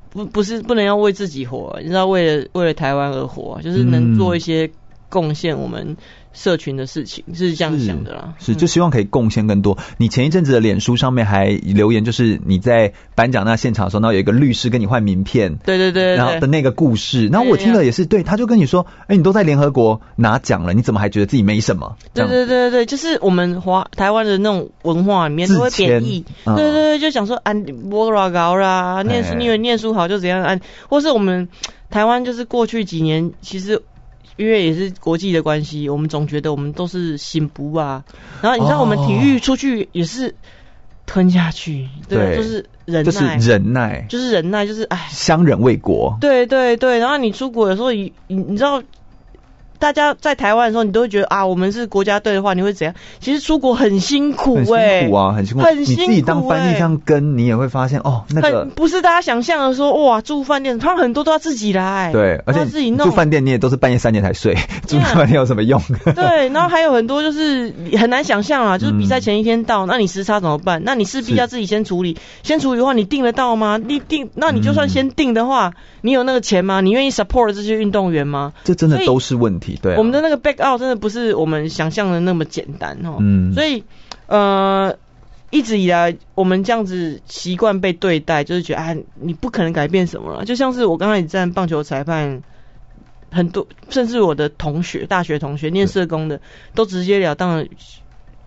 S2: 不不是不能要为自己活，你知道，为了为了台湾而活，就是能做一些贡献，我们。社群的事情是这样想的啦，
S1: 是，是就希望可以贡献更多。嗯、你前一阵子的脸书上面还留言，就是你在颁奖那现场的时候，然后有一个律师跟你换名片，
S2: 对对对，
S1: 然后的那个故事，然后我听了也是，对，他就跟你说，哎，你都在联合国拿奖了，你怎么还觉得自己没什么？
S2: 对对对对，就是我们华台湾的那种文化里面都会贬义，对对对，就想说啊，我老高啦，念书你以为念书好就怎样啊，或是我们台湾就是过去几年其实。因为也是国际的关系，我们总觉得我们都是醒不啊。然后你知道，我们体育出去也是吞下去，哦、对，就是忍耐，
S1: 就是忍耐，
S2: 就是忍耐，就是哎，
S1: 相忍为国。
S2: 对对对，然后你出国的时候，你你知道。大家在台湾的时候，你都会觉得啊，我们是国家队的话，你会怎样？其实出国很辛苦，欸，
S1: 很辛苦啊，很辛苦。很辛苦，欸。你自己当翻译这样跟，你也会发现哦，那个
S2: 不是大家想象的说哇，住饭店，他们很多都要自己来。
S1: 对，而且自己弄住饭店，你也都是半夜三点才睡，[LAUGHS] 住饭店有什么用？
S2: 对，然后还有很多就是很难想象啊，就是比赛前一天到，嗯、那你时差怎么办？那你势必要自己先处理。先处理的话，你订得到吗？你订，那你就算先订的话，嗯、你有那个钱吗？你愿意 support 这些运动员吗？
S1: 这真的都是问题。题，对、啊，
S2: 我们的那个 back out 真的不是我们想象的那么简单哦。嗯，所以呃，一直以来我们这样子习惯被对待，就是觉得啊，你不可能改变什么了。就像是我刚开始站棒球裁判，很多甚至我的同学，大学同学念社工的，都直截了当的。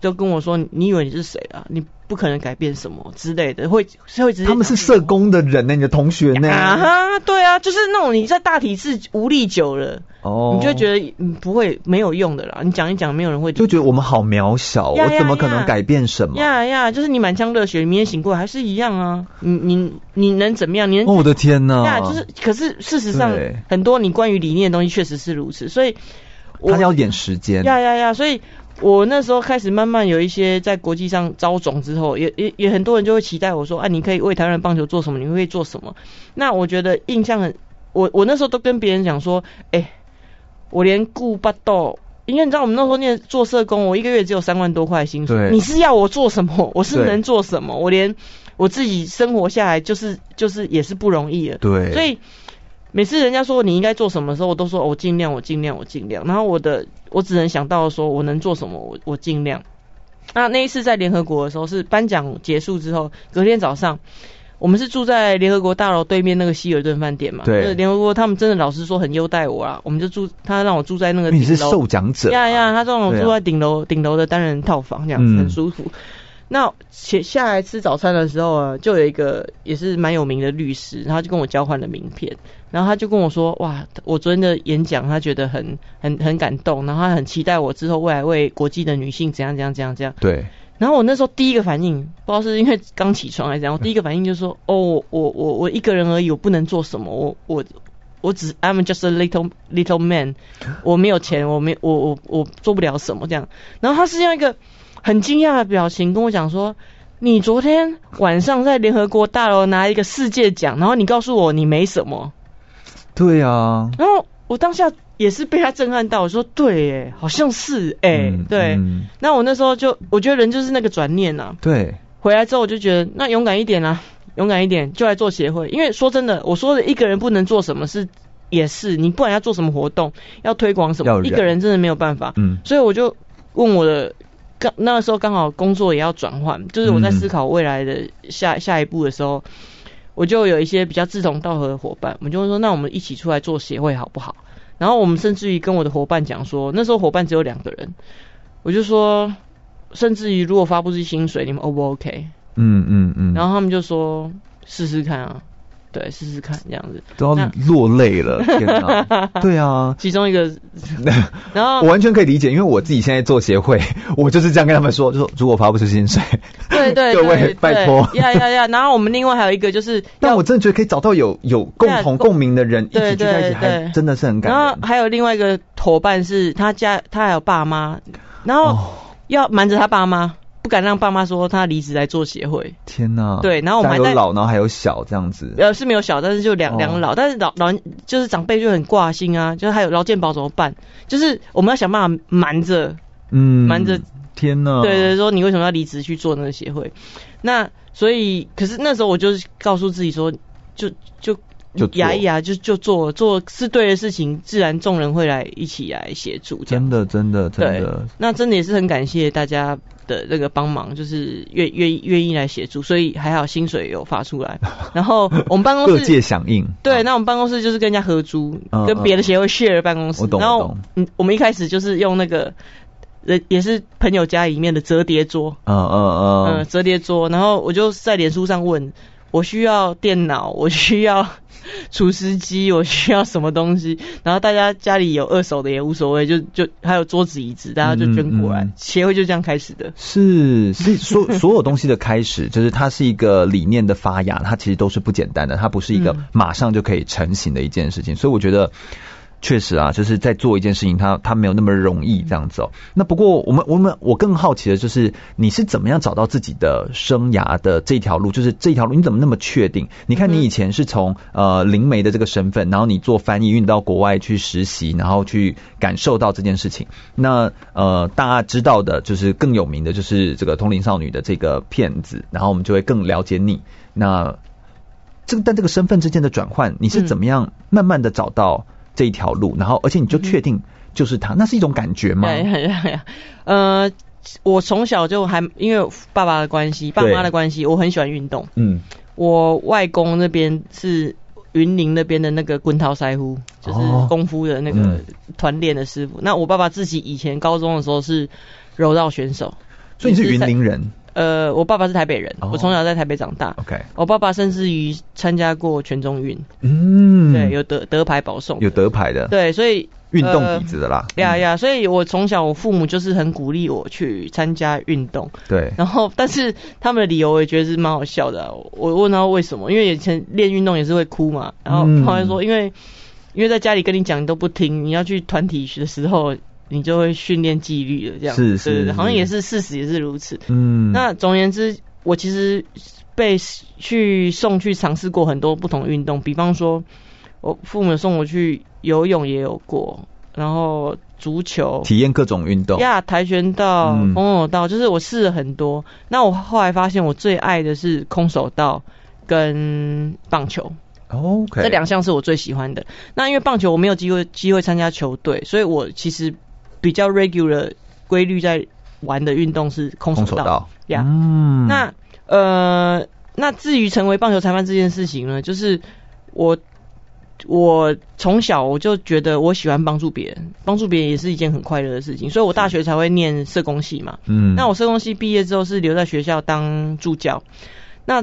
S2: 就跟我说，你以为你是谁啊？你不可能改变什么之类的，会会直接。
S1: 他们是社工的人呢、欸，你的同学呢？
S2: 啊哈，对啊，就是那种你在大体制无力久了，哦，你就觉得不会没有用的啦。你讲一讲，没有人会
S1: 就觉得我们好渺小，呀呀呀我怎么可能改变什么？
S2: 呀呀，就是你满腔热血，明天醒过来还是一样啊。你你你能怎么样？你能？
S1: 哦、我的天呐！
S2: 呀，就是，可是事实上，很多你关于理念的东西确实是如此，所以
S1: 他要点时间。
S2: 呀呀呀，所以。我那时候开始慢慢有一些在国际上招总之后，也也也很多人就会期待我说，啊，你可以为台湾棒球做什么？你会做什么？那我觉得印象很，我我那时候都跟别人讲说，哎、欸，我连顾巴豆，因为你知道我们那时候念做社工，我一个月只有三万多块薪水，你是要我做什么？[LAUGHS] 我是能做什么？我连我自己生活下来就是就是也是不容易的，
S1: 对，
S2: 所以。每次人家说你应该做什么的时候，我都说我尽量，我尽量，我尽量。然后我的我只能想到说我能做什么，我我尽量。那那一次在联合国的时候，是颁奖结束之后，隔天早上，我们是住在联合国大楼对面那个希尔顿饭店嘛。
S1: 对。
S2: 联合国他们真的老实说很优待我啊，我们就住，他让我住在那个。
S1: 你是受奖者。
S2: 呀呀，他让我住在顶楼顶楼的单人套房，这样子很舒服。嗯那下下来吃早餐的时候啊，就有一个也是蛮有名的律师，然后就跟我交换了名片，然后他就跟我说，哇，我昨天的演讲他觉得很很很感动，然后他很期待我之后未来为国际的女性怎样怎样怎样怎样。
S1: 对。
S2: 然后我那时候第一个反应，不知道是因为刚起床还是怎样，我第一个反应就是说，哦，我我我我一个人而已，我不能做什么，我我我只 I'm just a little little man，我没有钱，我没我我我做不了什么这样。然后他是用一个。很惊讶的表情跟我讲说：“你昨天晚上在联合国大楼拿一个世界奖，然后你告诉我你没什么。”
S1: 对啊。
S2: 然后我当下也是被他震撼到，我说：“对，哎，好像是，哎、嗯，对。嗯”那我那时候就我觉得人就是那个转念呐。
S1: 对。
S2: 回来之后我就觉得那勇敢一点啊，勇敢一点就来做协会。因为说真的，我说的一个人不能做什么是，也是你不管要做什么活动，要推广什么，一个人真的没有办法。嗯。所以我就问我的。刚那个时候刚好工作也要转换，就是我在思考未来的下下一步的时候，我就有一些比较志同道合的伙伴，我们就会说，那我们一起出来做协会好不好？然后我们甚至于跟我的伙伴讲说，那时候伙伴只有两个人，我就说，甚至于如果发不出薪水，你们 O 不 OK？
S1: 嗯嗯嗯，
S2: 然后他们就说试试看啊。对，试试看这样子，
S1: 都要落泪了，[LAUGHS] 天哪！对啊，
S2: 其中一个，[LAUGHS] 然后
S1: 我完全可以理解，因为我自己现在做协会，[LAUGHS] 我就是这样跟他们说，就说如果发不出薪水，
S2: 对对，
S1: 各位拜托，
S2: 呀呀呀！然后我们另外还有一个就是，
S1: 但我真的觉得可以找到有有共同共鸣的人一起聚在一起，还真的是很感人。
S2: 然后还有另外一个伙伴是他家，他还有爸妈，然后要瞒着他爸妈。不敢让爸妈说他离职来做协会。
S1: 天哪！
S2: 对，然后我们还
S1: 有老，然后还有小这样子。
S2: 呃，是没有小，但是就两两个老，但是老老人就是长辈就很挂心啊，就是还有劳健保怎么办？就是我们要想办法瞒着，嗯，瞒着。
S1: 天哪！
S2: 对，对对，说你为什么要离职去做那个协会？那所以，可是那时候我就是告诉自己说，就就。就牙一牙，就就做做是对的事情，自然众人会来一起来协助。
S1: 真的，真的，真的。
S2: 那真的也是很感谢大家的那个帮忙，就是愿愿意愿意来协助，所以还好薪水有发出来。[LAUGHS] 然后我们办公室
S1: 各界响应。
S2: 对，那我们办公室就是跟人家合租，嗯、跟别的协会 share 办公室。
S1: 我懂，
S2: 然后嗯，我们一开始就是用那个，呃，也是朋友家里面的折叠桌。嗯嗯嗯。嗯，折叠桌。然后我就在脸书上问，我需要电脑，我需要。厨师机，我需要什么东西？然后大家家里有二手的也无所谓，就就还有桌子椅子，大家就捐过来，协、会就这样开始的。
S1: 是，是所所有东西的开始，就是它是一个理念的发芽，它其实都是不简单的，它不是一个马上就可以成型的一件事情，所以我觉得。确实啊，就是在做一件事情，他他没有那么容易这样子哦。那不过我们我们我更好奇的就是，你是怎么样找到自己的生涯的这条路？就是这条路你怎么那么确定？你看你以前是从呃灵媒的这个身份，然后你做翻译，运到国外去实习，然后去感受到这件事情。那呃大家知道的就是更有名的就是这个通灵少女的这个片子，然后我们就会更了解你。那这个但这个身份之间的转换，你是怎么样慢慢的找到？这一条路，然后而且你就确定就是他，那是一种感
S2: 觉吗？呃，我从小就还因为爸爸的关系、爸妈的关系，我很喜欢运动。嗯，我外公那边是云林那边的那个滚涛塞夫，就是功夫的那个团练的师傅。哦嗯、那我爸爸自己以前高中的时候是柔道选手，
S1: 所以你是云林人。
S2: 呃，我爸爸是台北人，oh, 我从小在台北长大。
S1: OK，
S2: 我爸爸甚至于参加过全中运，嗯，对，有得得牌保送，
S1: 有得牌的，
S2: 对，所以
S1: 运动底子的啦。
S2: 呀呀，所以我从小我父母就是很鼓励我去参加运动。
S1: 对，
S2: 然后但是他们的理由我也觉得是蛮好笑的、啊。我问他为什么，因为以前练运动也是会哭嘛，然后他会说，因为、嗯、因为在家里跟你讲你都不听，你要去团体的时候。你就会训练纪律了，这样
S1: 是是，
S2: 好像也是事实，也是如此。嗯，那总而言之，我其实被去送去尝试过很多不同运动，比方说，我父母送我去游泳也有过，然后足球，
S1: 体验各种运动，
S2: 呀，跆拳道、空手道，就是我试了很多。那我后来发现，我最爱的是空手道跟棒球。
S1: OK，
S2: 这两项是我最喜欢的。那因为棒球我没有机会机会参加球队，所以我其实。比较 regular 规律在玩的运动是空手道，呀，yeah. 嗯，那呃，那至于成为棒球裁判这件事情呢，就是我我从小我就觉得我喜欢帮助别人，帮助别人也是一件很快乐的事情，所以我大学才会念社工系嘛，嗯，那我社工系毕业之后是留在学校当助教，那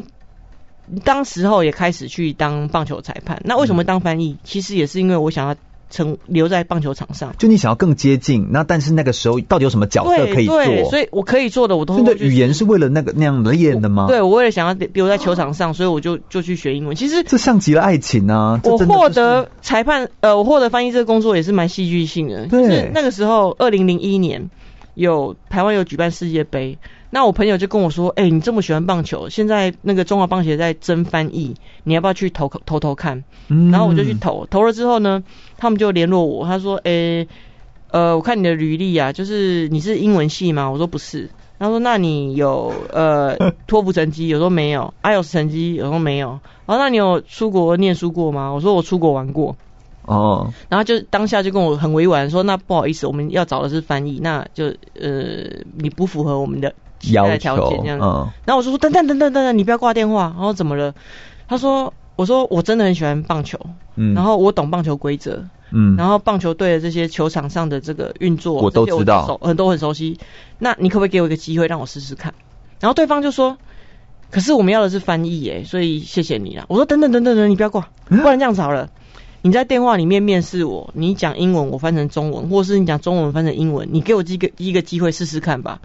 S2: 当时候也开始去当棒球裁判，那为什么当翻译？嗯，其实也是因为我想要。成留在棒球场上，
S1: 就你想要更接近，那但是那个时候到底有什么角色可以做？
S2: 对，所以我可以做的我都。
S1: 真的语言是为了那个那样的练的吗？
S2: 对，我为了想要留在球场上，所以我就就去学英文。其实
S1: 这像极了爱情啊！
S2: 我获得裁判，呃，我获得翻译这个工作也是蛮戏剧性的。对，就是那个时候，二零零一年有台湾有举办世界杯。那我朋友就跟我说：“哎、欸，你这么喜欢棒球，现在那个中华棒协在征翻译，你要不要去投投投看？”嗯，然后我就去投，投了之后呢，他们就联络我，他说：“哎、欸，呃，我看你的履历啊，就是你是英文系吗？”我说：“不是。”他说：“那你有呃托福成绩？”有时候：“没有。”IELTS 成绩？有时候：“没有。”然后那你有出国念书过吗？我说：“我出国玩过。”哦，然后就当下就跟我很委婉说：“那不好意思，我们要找的是翻译，那就呃你不符合我们的。”要条件这样，嗯，然后我就说等等等等等等，你不要挂电话。然后怎么了？他说，我说我真的很喜欢棒球，嗯，然后我懂棒球规则，嗯，然后棒球队的这些球场上的这个运作，
S1: 我都知道，
S2: 很多很熟悉。那你可不可以给我一个机会让我试试看？然后对方就说，可是我们要的是翻译耶，所以谢谢你啦。我说等等等等等，你不要挂，不然这样子好了，你在电话里面面试我，你讲英文我翻成中文，或是你讲中文翻成英文，你给我一个一个机会试试看吧。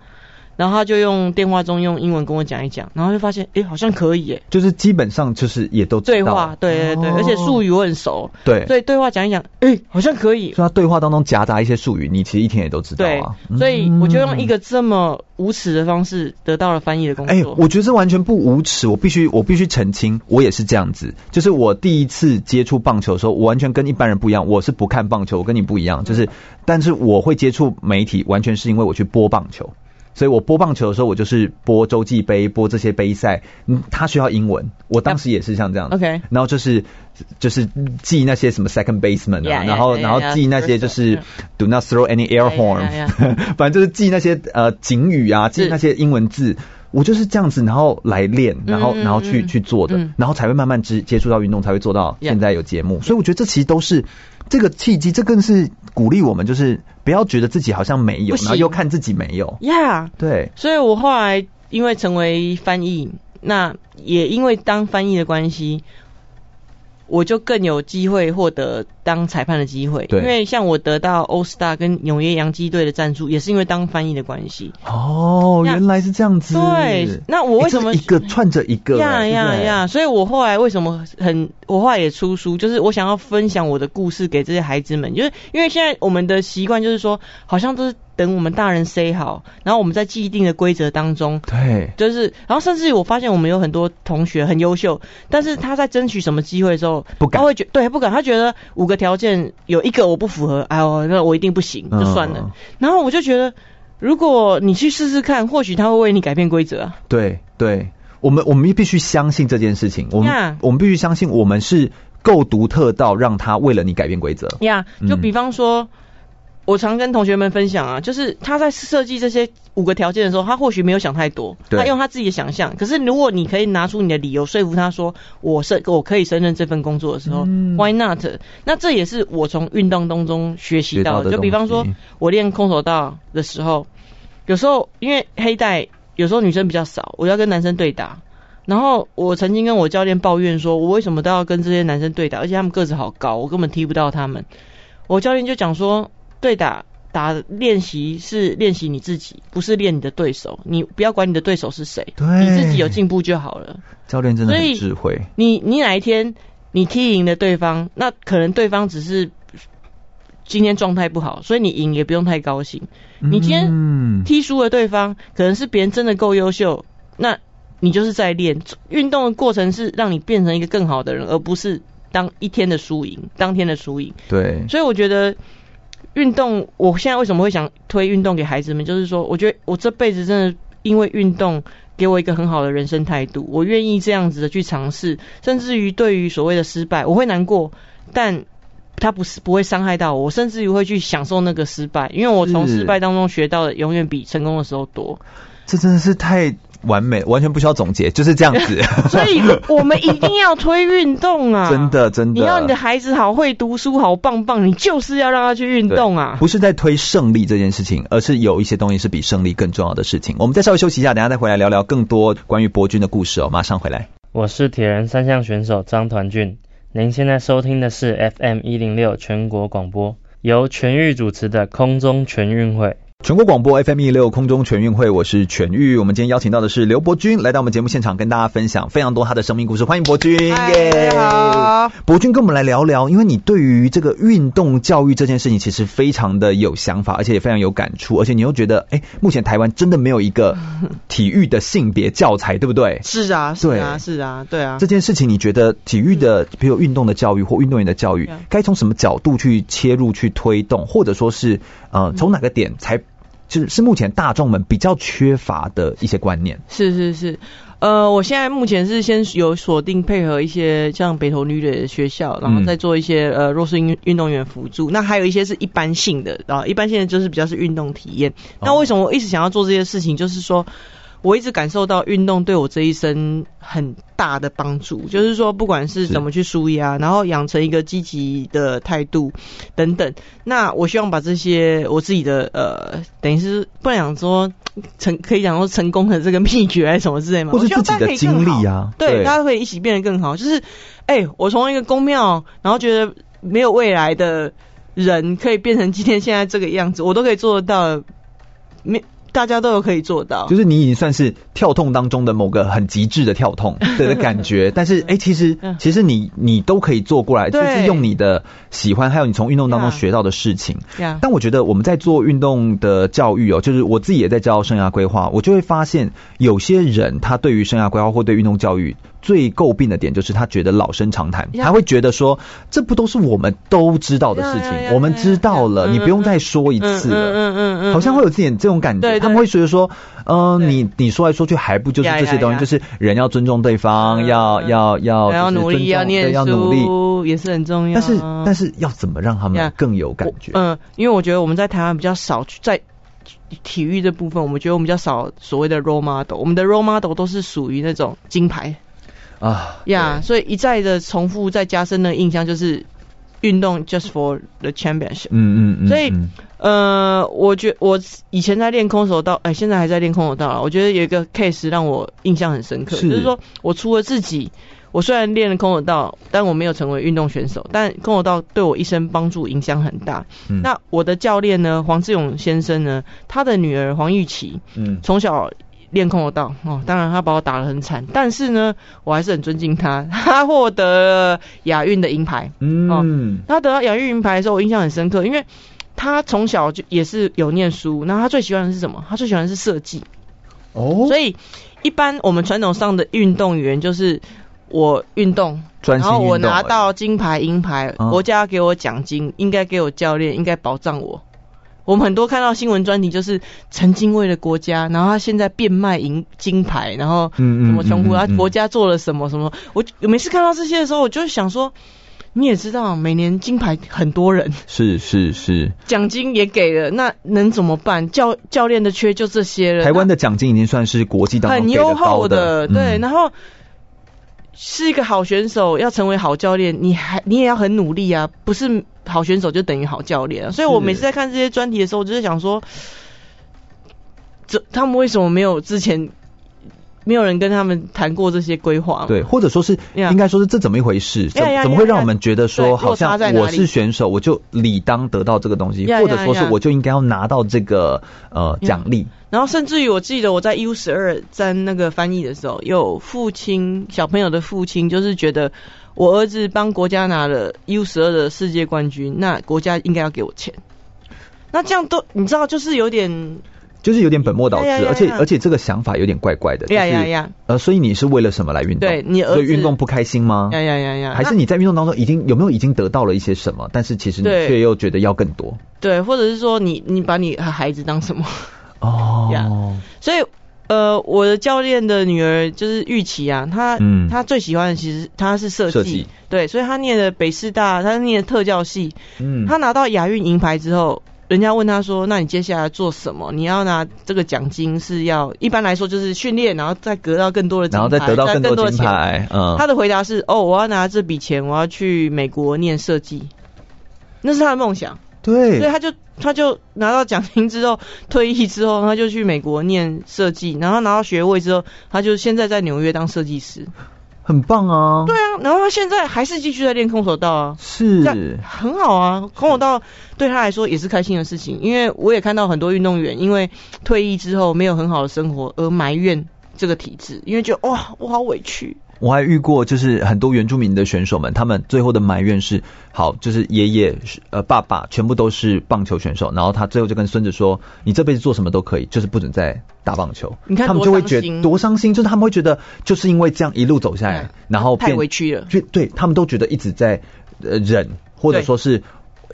S2: 然后他就用电话中用英文跟我讲一讲，然后就发现，哎，好像可以，哎，
S1: 就是基本上就是也都知道
S2: 对话，对对对，哦、而且术语我很熟，
S1: 对，
S2: 所以对话讲一讲，哎，好像可以。
S1: 所以他对话当中夹杂一些术语，你其实一天也都知道啊。
S2: 对，所以我就用一个这么无耻的方式得到了翻译的工作。
S1: 哎，我觉得这完全不无耻，我必须我必须澄清，我也是这样子。就是我第一次接触棒球的时候，我完全跟一般人不一样，我是不看棒球，我跟你不一样，就是，嗯、但是我会接触媒体，完全是因为我去播棒球。所以我播棒球的时候，我就是播洲际杯，播这些杯赛。嗯，他需要英文，我当时也是像这样。OK，然后就是就是记那些什么 second baseman 啊，然后然后记那些就是 do not throw any air horn，[LAUGHS] 反正就是记那些呃警语啊，记那些英文字。我就是这样子，然后来练，然后然后去去做的，然后才会慢慢接接触到运动，才会做到现在有节目。所以我觉得这其实都是这个契机，这更是鼓励我们，就是不要觉得自己好像没有，然后又看自己没有。
S2: Yeah，
S1: 对。
S2: 所以我后来因为成为翻译，那也因为当翻译的关系。我就更有机会获得当裁判的机会，对，因为像我得到 All Star 跟纽约洋基队的赞助，也是因为当翻译的关系。
S1: 哦，原来是这样子。
S2: 对，那我为什么、
S1: 欸、一个串着一个？
S2: 呀呀呀！所以我后来为什么很，我后来也出书，就是我想要分享我的故事给这些孩子们，就是因为现在我们的习惯就是说，好像都是。等我们大人 say 好，然后我们在既定的规则当中，
S1: 对，
S2: 就是，然后甚至于我发现我们有很多同学很优秀，但是他在争取什么机会的时候，
S1: 不敢，
S2: 他会觉对不敢，他觉得五个条件有一个我不符合，哎呦，那我一定不行，就算了。嗯、然后我就觉得，如果你去试试看，或许他会为你改变规则啊。
S1: 对对，我们我们必须相信这件事情，我们.我们必须相信我们是够独特到让他为了你改变规则。
S2: 呀、就比方说。我常跟同学们分享啊，就是他在设计这些五个条件的时候，他或许没有想太多，他用他自己的想象。可是如果你可以拿出你的理由说服他说，我胜我可以胜任这份工作的时候，嗯，Why not？那这也是我从运动当中学习到的。就比方说，我练空手道的时候，有时候因为黑带有时候女生比较少，我要跟男生对打。然后我曾经跟我教练抱怨说，我为什么都要跟这些男生对打，而且他们个子好高，我根本踢不到他们。我教练就讲说。对打打练习是练习你自己，不是练你的对手。你不要管你的对手是谁，你自己有进步就好了。
S1: 教练真的很智慧。
S2: 你你哪一天你踢赢了对方，那可能对方只是今天状态不好，所以你赢也不用太高兴。你今天踢输了对方，可能是别人真的够优秀，那你就是在练。运动的过程是让你变成一个更好的人，而不是当一天的输赢，当天的输赢。
S1: 对，
S2: 所以我觉得。运动，我现在为什么会想推运动给孩子们？就是说，我觉得我这辈子真的因为运动给我一个很好的人生态度，我愿意这样子的去尝试，甚至于对于所谓的失败，我会难过，但他不是不会伤害到我，我甚至于会去享受那个失败，因为我从失败当中学到的永远比成功的时候多。
S1: 这真的是太。完美，完全不需要总结，就是这样子。[LAUGHS]
S2: 所以我们一定要推运动啊！[LAUGHS]
S1: 真的，真的。
S2: 你要你的孩子好会读书，好棒棒，你就是要让他去运动啊！
S1: 不是在推胜利这件事情，而是有一些东西是比胜利更重要的事情。我们再稍微休息一下，等下再回来聊聊更多关于博君的故事哦。马上回来。
S5: 我是铁人三项选手张团俊，您现在收听的是 FM 一零六全国广播，由全域主持的空中全运会。
S1: 全国广播 FM 一六空中全运会，我是全玉。我们今天邀请到的是刘伯钧来到我们节目现场，跟大家分享非常多他的生命故事。欢迎伯钧，耶！好，博钧跟我们来聊聊，因为你对于这个运动教育这件事情，其实非常的有想法，而且也非常有感触，而且你又觉得，哎，目前台湾真的没有一个 [LAUGHS] 体育的性别教材，对不对？
S2: 是啊，是啊，是啊，对啊。
S1: 这件事情，你觉得体育的，比如运动的教育或运动员的教育，该从什么角度去切入去推动，或者说是呃，从哪个点才？就是是目前大众们比较缺乏的一些观念。
S2: 是是是，呃，我现在目前是先有锁定配合一些像北投女的学校，然后再做一些呃弱势运运动员辅助。那还有一些是一般性的，然后一般性的就是比较是运动体验。那为什么我一直想要做这些事情？就是说。我一直感受到运动对我这一生很大的帮助，就是说不管是怎么去纾压，然后养成一个积极的态度等等。那我希望把这些我自己的呃，等于是不能讲说成，可以讲说成功的这个秘诀还是什么之类嘛，
S1: 或是自己的经历啊，
S2: 对，大家可以一起变得更好。就是，哎、欸，我从一个宫庙，然后觉得没有未来的人可以变成今天现在这个样子，我都可以做得到。没。大家都有可以做到，
S1: 就是你已经算是跳痛当中的某个很极致的跳痛 [LAUGHS] 的感觉，但是哎、欸，其实其实你你都可以做过来，就是用你的喜欢，还有你从运动当中学到的事情。但我觉得我们在做运动的教育哦，就是我自己也在教生涯规划，我就会发现有些人他对于生涯规划或对运动教育。最诟病的点就是他觉得老生常谈，他会觉得说，这不都是我们都知道的事情，我们知道了，你不用再说一次了。嗯嗯嗯，好像会有这点这种感觉，他们会觉得说，嗯，你你说来说去还不就是这些东西，就是人要尊重对方，要要要
S2: 要努力，要念书，要努力。也是很重要。
S1: 但是但是要怎么让他们更有感觉？
S2: 嗯，因为我觉得我们在台湾比较少去在体育这部分，我们觉得我们比较少所谓的 role model，我们的 role model 都是属于那种金牌。啊呀，yeah, 所以一再的重复，再加深的印象就是运动 just for the championship。嗯嗯嗯。所以呃，我觉我以前在练空手道，哎，现在还在练空手道了。我觉得有一个 case 让我印象很深刻，是就是说我除了自己，我虽然练了空手道，但我没有成为运动选手，但空手道对我一生帮助影响很大。嗯。那我的教练呢，黄志勇先生呢，他的女儿黄玉琪，嗯，从小。练空手道哦，当然他把我打得很惨，但是呢，我还是很尊敬他。[LAUGHS] 他获得了亚运的银牌，嗯，哦、他得到亚运银牌的时候，我印象很深刻，因为他从小就也是有念书，那他最喜欢的是什么？他最喜欢的是设计。哦，所以一般我们传统上的运动员就是我运动，然后我拿到金牌、银牌，国家给我奖金，应该给我教练，应该保障我。我们很多看到新闻专题，就是曾经为了国家，然后他现在变卖银金牌，然后什么穷苦，他国家做了什么什么。我每次看到这些的时候，我就想说，你也知道，每年金牌很多人，
S1: 是是是，
S2: 奖金也给了，那能怎么办？教教练的缺就这些了。
S1: 台湾的奖金已经算是国际当中
S2: 很优厚的，
S1: 的
S2: 对。
S1: 嗯、
S2: 然后是一个好选手，要成为好教练，你还你也要很努力啊，不是好选手就等于好教练啊。所以我每次在看这些专题的时候，我就是想说，这他们为什么没有之前？没有人跟他们谈过这些规划，
S1: 对，或者说是应该说是这怎么一回事？怎怎么会让我们觉得说好像我是选手，我就理当得到这个东西，或者说是我就应该要拿到这个呃奖励？
S2: 然后甚至于我记得我在 U 十二站那个翻译的时候，有父亲小朋友的父亲就是觉得我儿子帮国家拿了 U 十二的世界冠军，那国家应该要给我钱。那这样都你知道，就是有点。
S1: 就是有点本末倒置，而且而且这个想法有点怪怪的。
S2: 呀呀呀！
S1: 呃，所以你是为了什么来运动？
S2: 对，你
S1: 运动不开心吗？
S2: 呀呀呀呀！
S1: 还是你在运动当中已经有没有已经得到了一些什么？但是其实你却又觉得要更多。
S2: 对，或者是说你你把你孩子当什么？
S1: 哦。[LAUGHS]
S2: 呀，所以呃，我的教练的女儿就是玉琪啊，她嗯，她最喜欢的其实她是设计，对，所以她念的北师大，她念的特教系，嗯，她拿到亚运银牌之后。人家问他说：“那你接下来做什么？你要拿这个奖金是要一般来说就是训练，然后再得到更多的金牌，
S1: 然后再得到更多的金牌。
S2: 嗯，他的回答是：哦，我要拿这笔钱，我要去美国念设计，那是他的梦想。
S1: 对，
S2: 所以他就他就拿到奖金之后，退役之后，他就去美国念设计，然后拿到学位之后，他就现在在纽约当设计师。”
S1: 很棒啊！
S2: 对啊，然后他现在还是继续在练空手道啊，
S1: 是
S2: 很好啊。空手道对他来说也是开心的事情，因为我也看到很多运动员因为退役之后没有很好的生活而埋怨这个体制，因为觉得哇，我好委屈。
S1: 我还遇过，就是很多原住民的选手们，他们最后的埋怨是：好，就是爷爷、呃爸爸全部都是棒球选手，然后他最后就跟孙子说：“你这辈子做什么都可以，就是不准再打棒球。”
S2: 你看，
S1: 他们就会觉得多伤心，就是他们会觉得，就是因为这样一路走下来，然后
S2: 太委屈了，
S1: 就对他们都觉得一直在呃忍，或者说是。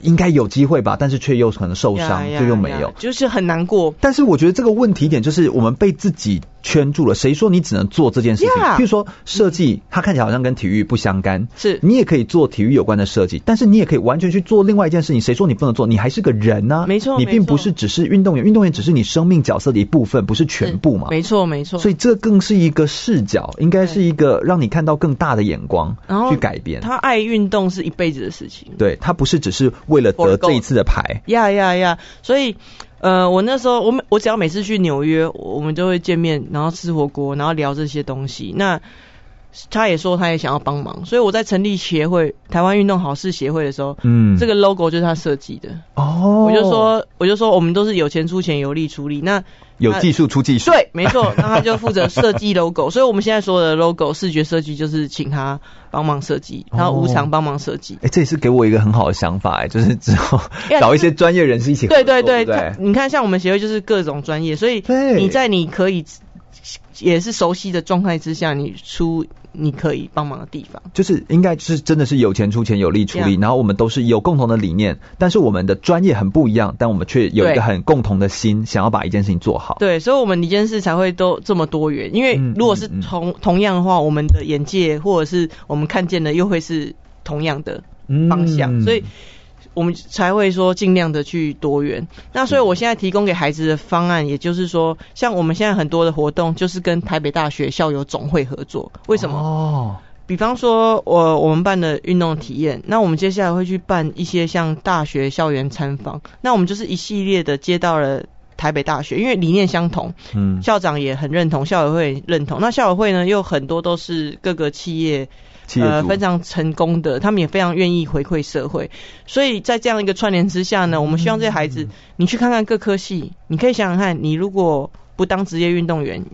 S1: 应该有机会吧，但是却又可能受伤，就又没有，
S2: 就是很难过。
S1: 但是我觉得这个问题点就是我们被自己圈住了。谁说你只能做这件事情？譬如说设计，它看起来好像跟体育不相干，
S2: 是
S1: 你也可以做体育有关的设计，但是你也可以完全去做另外一件事情。谁说你不能做？你还是个人呢？
S2: 没错，
S1: 你并不是只是运动员，运动员只是你生命角色的一部分，不是全部嘛？
S2: 没错，没错。
S1: 所以这更是一个视角，应该是一个让你看到更大的眼光，去改变。
S2: 他爱运动是一辈子的事情，
S1: 对，他不是只是为了得这一次的牌
S2: 呀呀呀！所以，呃，我那时候，我每我只要每次去纽约，我们就会见面，然后吃火锅，然后聊这些东西。那他也说他也想要帮忙，所以我在成立协会台湾运动好事协会的时候，嗯，这个 logo 就是他设计的哦。我就说，我就说，我们都是有钱出钱，有力出力。那
S1: 有技术出技术，
S2: 对，没错。[LAUGHS] 那他就负责设计 logo，所以我们现在所有的 logo 视觉设计就是请他帮忙设计，然后无偿帮忙设计。
S1: 哎、哦欸，这也是给我一个很好的想法，哎，就是之后找一些专业人士一起合作。
S2: 对对对，
S1: 对
S2: 你看，像我们协会就是各种专业，所以你在你可以也是熟悉的状态之下，你出。你可以帮忙的地方，
S1: 就是应该是真的是有钱出钱，有力出力.然后我们都是有共同的理念，但是我们的专业很不一样，但我们却有一个很共同的心，想要把一件事情做好。
S2: 对，所以，我们一件事才会都这么多元。因为如果是同、嗯嗯、同样的话，我们的眼界或者是我们看见的又会是同样的方向，嗯、所以。我们才会说尽量的去多元。那所以我现在提供给孩子的方案，也就是说，像我们现在很多的活动，就是跟台北大学校友总会合作。为什么？哦。比方说，我我们办的运动体验，那我们接下来会去办一些像大学校园参访。那我们就是一系列的接到了台北大学，因为理念相同，嗯，校长也很认同，校友会认同。那校友会呢，又很多都是各个企业。呃，非常成功的，他们也非常愿意回馈社会，所以在这样一个串联之下呢，我们希望这些孩子，你去看看各科系，你可以想想看，你如果不当职业运动员，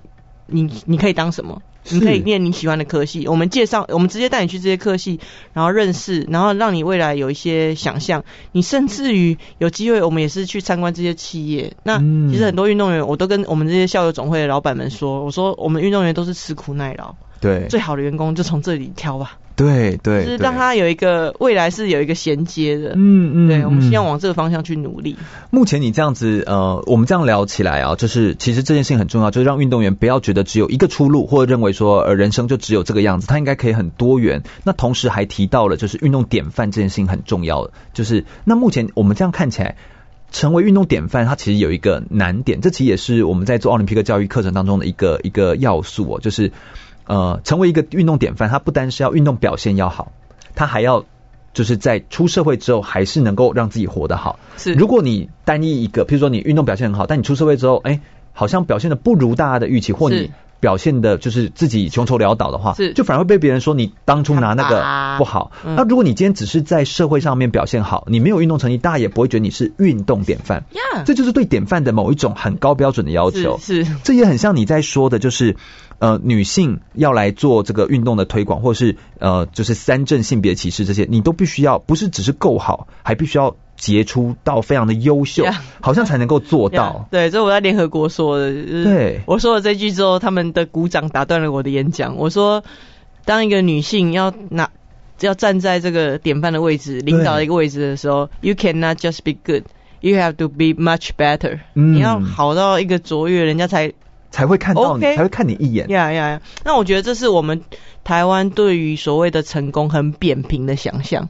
S2: 你你可以当什么？你可以念你喜欢的科系，我们介绍，我们直接带你去这些科系，然后认识，然后让你未来有一些想象。你甚至于有机会，我们也是去参观这些企业。那其实很多运动员，我都跟我们这些校友总会的老板们说，我说我们运动员都是吃苦耐劳。
S1: 对，
S2: 最好的员工就从这里挑吧。
S1: 对对，
S2: 就是让他有一个未来是有一个衔接的。
S1: 嗯嗯，
S2: 对，我们希望往这个方向去努力。
S1: 目前你这样子，呃，我们这样聊起来啊，就是其实这件事情很重要，就是让运动员不要觉得只有一个出路，或者认为说呃人生就只有这个样子，他应该可以很多元。那同时还提到了，就是运动典范这件事情很重要的，就是那目前我们这样看起来。成为运动典范，它其实有一个难点，这其实也是我们在做奥林匹克教育课程当中的一个一个要素哦，就是呃，成为一个运动典范，他不单是要运动表现要好，他还要就是在出社会之后还是能够让自己活得好。
S2: 是，
S1: 如果你单一一个，譬如说你运动表现很好，但你出社会之后，哎，好像表现的不如大家的预期，或你。表现的就是自己穷愁潦倒的话，
S2: 是
S1: 就反而会被别人说你当初拿那个不好。那如果你今天只是在社会上面表现好，你没有运动成绩，大家也不会觉得你是运动典范。
S2: Yeah.
S1: 这就是对典范的某一种很高标准的要求。
S2: 是，是
S1: 这也很像你在说的，就是呃，女性要来做这个运动的推广，或是呃，就是三正性别歧视这些，你都必须要不是只是够好，还必须要。杰出到非常的优秀，yeah, 好像才能够做到。
S2: Yeah, 对，这是我在联合国说的。就是、
S1: 对，
S2: 我说了这句之后，他们的鼓掌打断了我的演讲。我说，当一个女性要拿要站在这个典范的位置，领导的一个位置的时候，You cannot just be good, you have to be much better、嗯。你要好到一个卓越，人家才
S1: 才会看到你，okay? 才会看你一眼。
S2: 呀呀呀！那我觉得这是我们台湾对于所谓的成功很扁平的想象。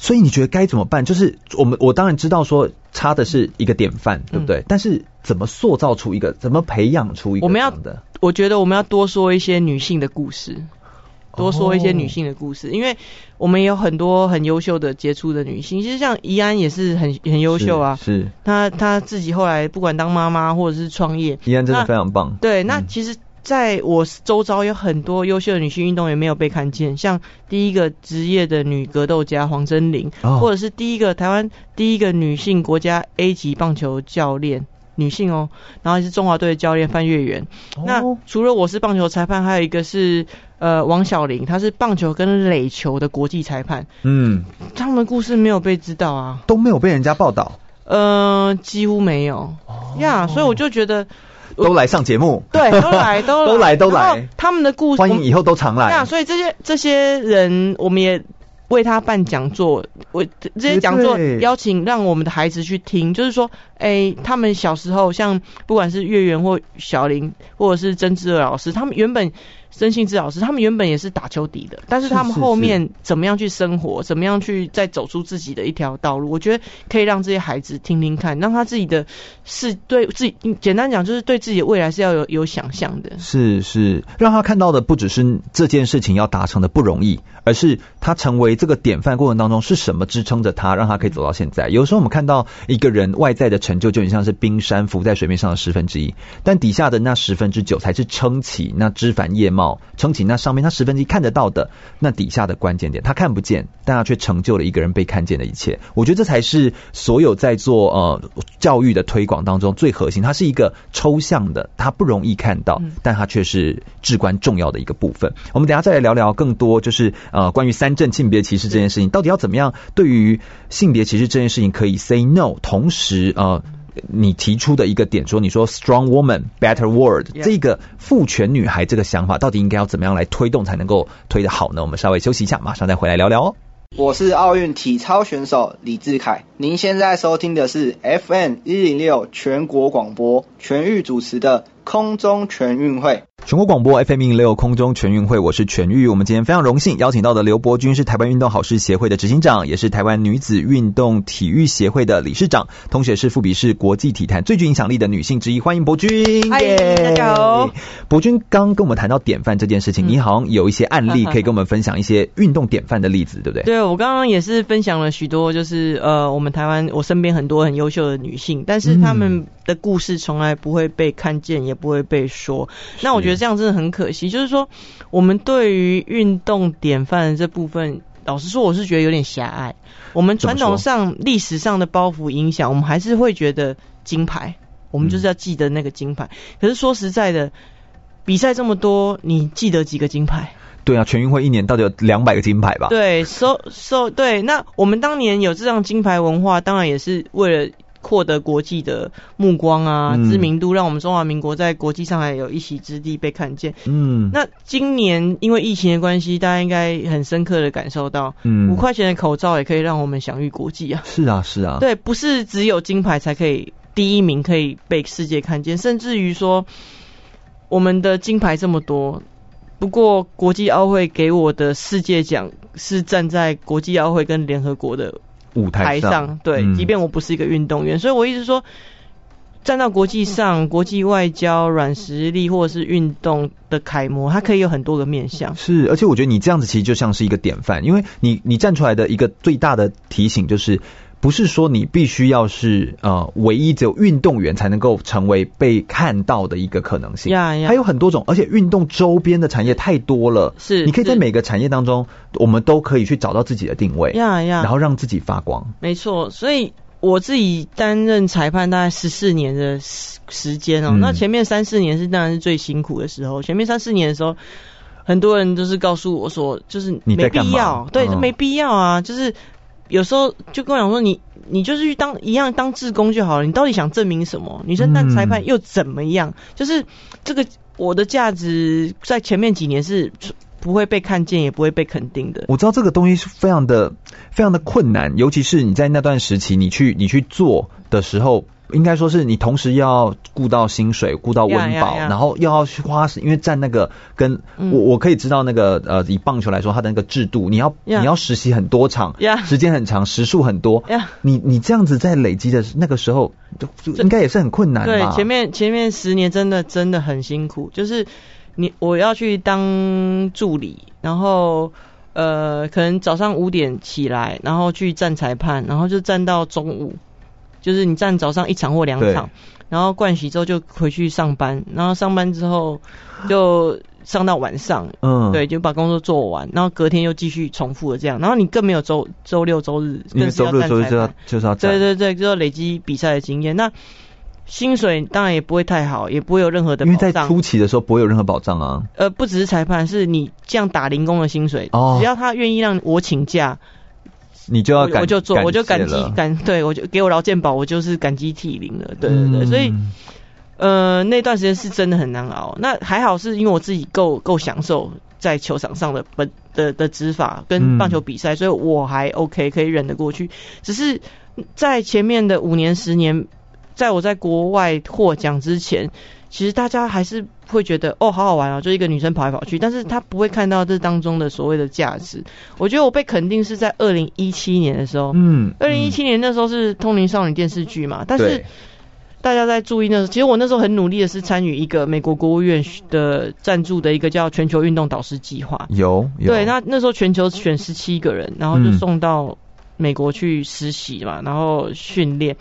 S1: 所以你觉得该怎么办？就是我们，我当然知道说差的是一个典范，对不对？嗯、但是怎么塑造出一个，怎么培养出一个？
S2: 我们要的，我觉得我们要多说一些女性的故事，多说一些女性的故事，哦、因为我们也有很多很优秀的杰出的女性。其实像怡安也是很很优秀啊，
S1: 是，是
S2: 她她自己后来不管当妈妈或者是创业，
S1: 怡安真的非常棒。
S2: 对，那其实。在我周遭有很多优秀的女性运动员没有被看见，像第一个职业的女格斗家黄真玲，哦、或者是第一个台湾第一个女性国家 A 级棒球教练，女性哦，然后是中华队的教练范月圆。哦、那除了我是棒球裁判，还有一个是呃王小玲，她是棒球跟垒球的国际裁判。嗯，他们的故事没有被知道啊，
S1: 都没有被人家报道。
S2: 呃，几乎没有呀，oh. yeah, 所以我就觉得。
S1: 都来上节目，
S2: 对，都来，都来 [LAUGHS]
S1: 都来，都来。
S2: 他们的故事，
S1: 欢迎以后都常来。
S2: 对啊，所以这些这些人，我们也为他办讲座，为这些讲座邀请，让我们的孩子去听。就是说，哎，他们小时候，像不管是月圆或小林，或者是曾志乐老师，他们原本。曾幸之老师，他们原本也是打球底的，但是他们后面怎么样去生活，是是是怎么样去再走出自己的一条道路？我觉得可以让这些孩子听听看，让他自己的是对自己，简单讲就是对自己的未来是要有有想象的。
S1: 是是，让他看到的不只是这件事情要达成的不容易，而是他成为这个典范过程当中是什么支撑着他，让他可以走到现在。有时候我们看到一个人外在的成就，就很像是冰山浮在水面上的十分之一，但底下的那十分之九才是撑起那枝繁叶茂。撑起那上面，他十分之一看得到的，那底下的关键点，他看不见，但他却成就了一个人被看见的一切。我觉得这才是所有在做呃教育的推广当中最核心。它是一个抽象的，它不容易看到，但它却是至关重要的一个部分。我们等下再来聊聊更多，就是呃关于三正性别歧视这件事情，到底要怎么样对于性别歧视这件事情可以 say no，同时呃。你提出的一个点说，你说 strong woman better world. 这个父权女孩这个想法，到底应该要怎么样来推动才能够推得好呢？我们稍微休息一下，马上再回来聊聊哦。
S6: 我是奥运体操选手李志凯，您现在收听的是 FM 一零六全国广播全域主持的空中全运会。
S1: 全国广播 FM 一零六空中全运会，我是全玉。我们今天非常荣幸邀请到的刘伯君是台湾运动好事协会的执行长，也是台湾女子运动体育协会的理事长，同时也是富比士国际体坛最具影响力的女性之一。欢迎伯君！
S2: 嗨 Hi,、yeah，大家好。
S1: 伯君刚跟我们谈到典范这件事情，嗯、你好像有一些案例可以跟我们分享一些运动典范的例子，对不对？
S2: 对，我刚刚也是分享了许多，就是呃，我们台湾我身边很多很优秀的女性，但是她们的故事从来不会被看见，也不会被说。那我觉得这样真的很可惜。就是说，我们对于运动典范的这部分，老实说，我是觉得有点狭隘。我们传统上、历史上的包袱影响，我们还是会觉得金牌，我们就是要记得那个金牌。嗯、可是说实在的，比赛这么多，你记得几个金牌？
S1: 对啊，全运会一年到底有两百个金牌吧？
S2: 对，so so 对。那我们当年有这样金牌文化，当然也是为了。获得国际的目光啊、
S1: 嗯、
S2: 知名度，让我们中华民国在国际上还有一席之地被看见。
S1: 嗯，
S2: 那今年因为疫情的关系，大家应该很深刻的感受到，嗯，五块钱的口罩也可以让我们享誉国际啊。
S1: 是啊，是啊，
S2: 对，不是只有金牌才可以第一名可以被世界看见，甚至于说我们的金牌这么多。不过，国际奥会给我的世界奖是站在国际奥会跟联合国的
S1: 舞台上，
S2: 对，
S1: 嗯、
S2: 即便我不是一个运动员，所以我一直说，站到国际上，国际外交、软实力或者是运动的楷模，它可以有很多个面向。
S1: 是，而且我觉得你这样子其实就像是一个典范，因为你你站出来的一个最大的提醒就是。不是说你必须要是呃唯一只有运动员才能够成为被看到的一个可能性，还有很多种，而且运动周边的产业太多了，
S2: 是，
S1: 你可以在每个产业当中，我们都可以去找到自己的定位，然后让自己发光。
S2: 没错，所以我自己担任裁判大概十四年的时时间哦，那前面三四年是当然是最辛苦的时候，前面三四年的时候，很多人都是告诉我说，就是没必要，对，就没必要啊，就是。有时候就跟我讲说，你你就是去当一样当志工就好了，你到底想证明什么？女生当裁判又怎么样？就是这个我的价值在前面几年是不会被看见，也不会被肯定的。
S1: 我知道这个东西是非常的非常的困难，尤其是你在那段时期，你去你去做的时候。应该说是你同时要顾到薪水，顾到温饱，yeah, yeah, yeah. 然后又要去花时，因为站那个跟、嗯、我我可以知道那个呃，以棒球来说，它的那个制度，你要.你要实习很多场.时间很长，时数很多.你你这样子在累积的那个时候，就就应该也是很困难的。
S2: 对，前面前面十年真的真的很辛苦，就是你我要去当助理，然后呃，可能早上五点起来，然后去站裁判，然后就站到中午。就是你站早上一场或两场，然后盥洗之后就回去上班，然后上班之后就上到晚上，嗯，对，就把工作做完，然后隔天又继续重复的这样，然后你更没有周周六周日，
S1: 因为周六周日就要就是要
S2: 对对对，就要累积比赛的经验。那薪水当然也不会太好，也不会有任何的保障，
S1: 因为在初期的时候不会有任何保障啊。
S2: 呃，不只是裁判，是你这样打零工的薪水，哦，只要他愿意让我请假。
S1: 你就要感，
S2: 我就做，我就感激感，对我就给我劳健保，我就是感激涕零了，对对对，嗯、所以呃那段时间是真的很难熬。那还好是因为我自己够够享受在球场上的本的的执法跟棒球比赛，嗯，所以我还 OK 可以忍得过去。只是在前面的五年十年，在我在国外获奖之前。其实大家还是会觉得哦，好好玩啊，就一个女生跑来跑去，但是她不会看到这当中的所谓的价值。我觉得我被肯定是在二零一七年的时候，嗯，二零一七年那时候是《通灵少女》电视剧嘛，但是大家在注意那时候，其实我那时候很努力的是参与一个美国国务院的赞助的一个叫全球运动导师计划，
S1: 有，有，
S2: 对，那那时候全球选十七个人，然后就送到美国去实习嘛，然后训练。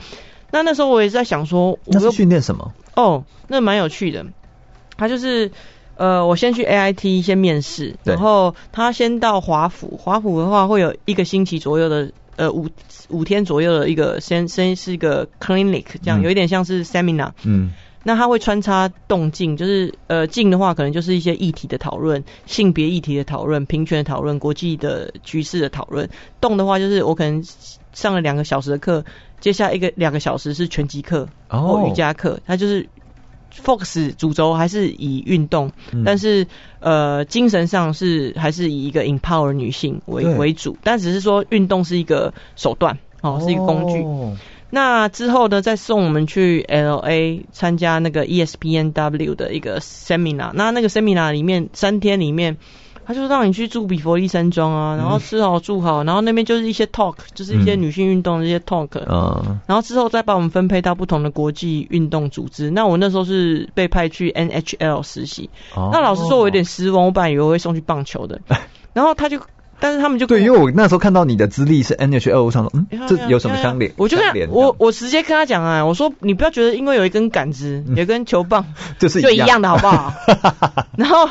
S2: 那那时候我也在想说，
S1: 那是训练什么？
S2: 哦，那蛮有趣的。他就是，呃，我先去 AIT 先面试，然后他先到华府，华府的话会有一个星期左右的，呃，五五天左右的一个先先是一个 clinic，这样、嗯、有一点像是 seminar。嗯。那他会穿插动静，就是呃静的话可能就是一些议题的讨论，性别议题的讨论，平权的讨论，国际的局势的讨论。动的话就是我可能上了两个小时的课。接下来一个两个小时是拳击课或瑜伽课，它就是 focus 主轴还是以运动，嗯、但是呃精神上是还是以一个 empower 女性为为主，但只是说运动是一个手段哦，是一个工具。哦、那之后呢，再送我们去 LA 参加那个 ESPNW 的一个 seminar，那那个 seminar 里面三天里面。他就让你去住比佛利山庄啊，然后吃好住好，然后那边就是一些 talk，就是一些女性运动的一些 talk，嗯，然后之后再把我们分配到不同的国际运动组织。那我那时候是被派去 NHL 实习，哦，那老实说，我有点失望，我本来以为我会送去棒球的，[LAUGHS] 然后他就，但是他们就
S1: 对，因为我那时候看到你的资历是 NHL，我想说，嗯，这有什么相连？
S2: 我就跟他我我直接跟他讲啊，我说你不要觉得因为有一根杆子，有一根球棒，[LAUGHS]
S1: 就是
S2: 就一样的好不好？[LAUGHS] 然后。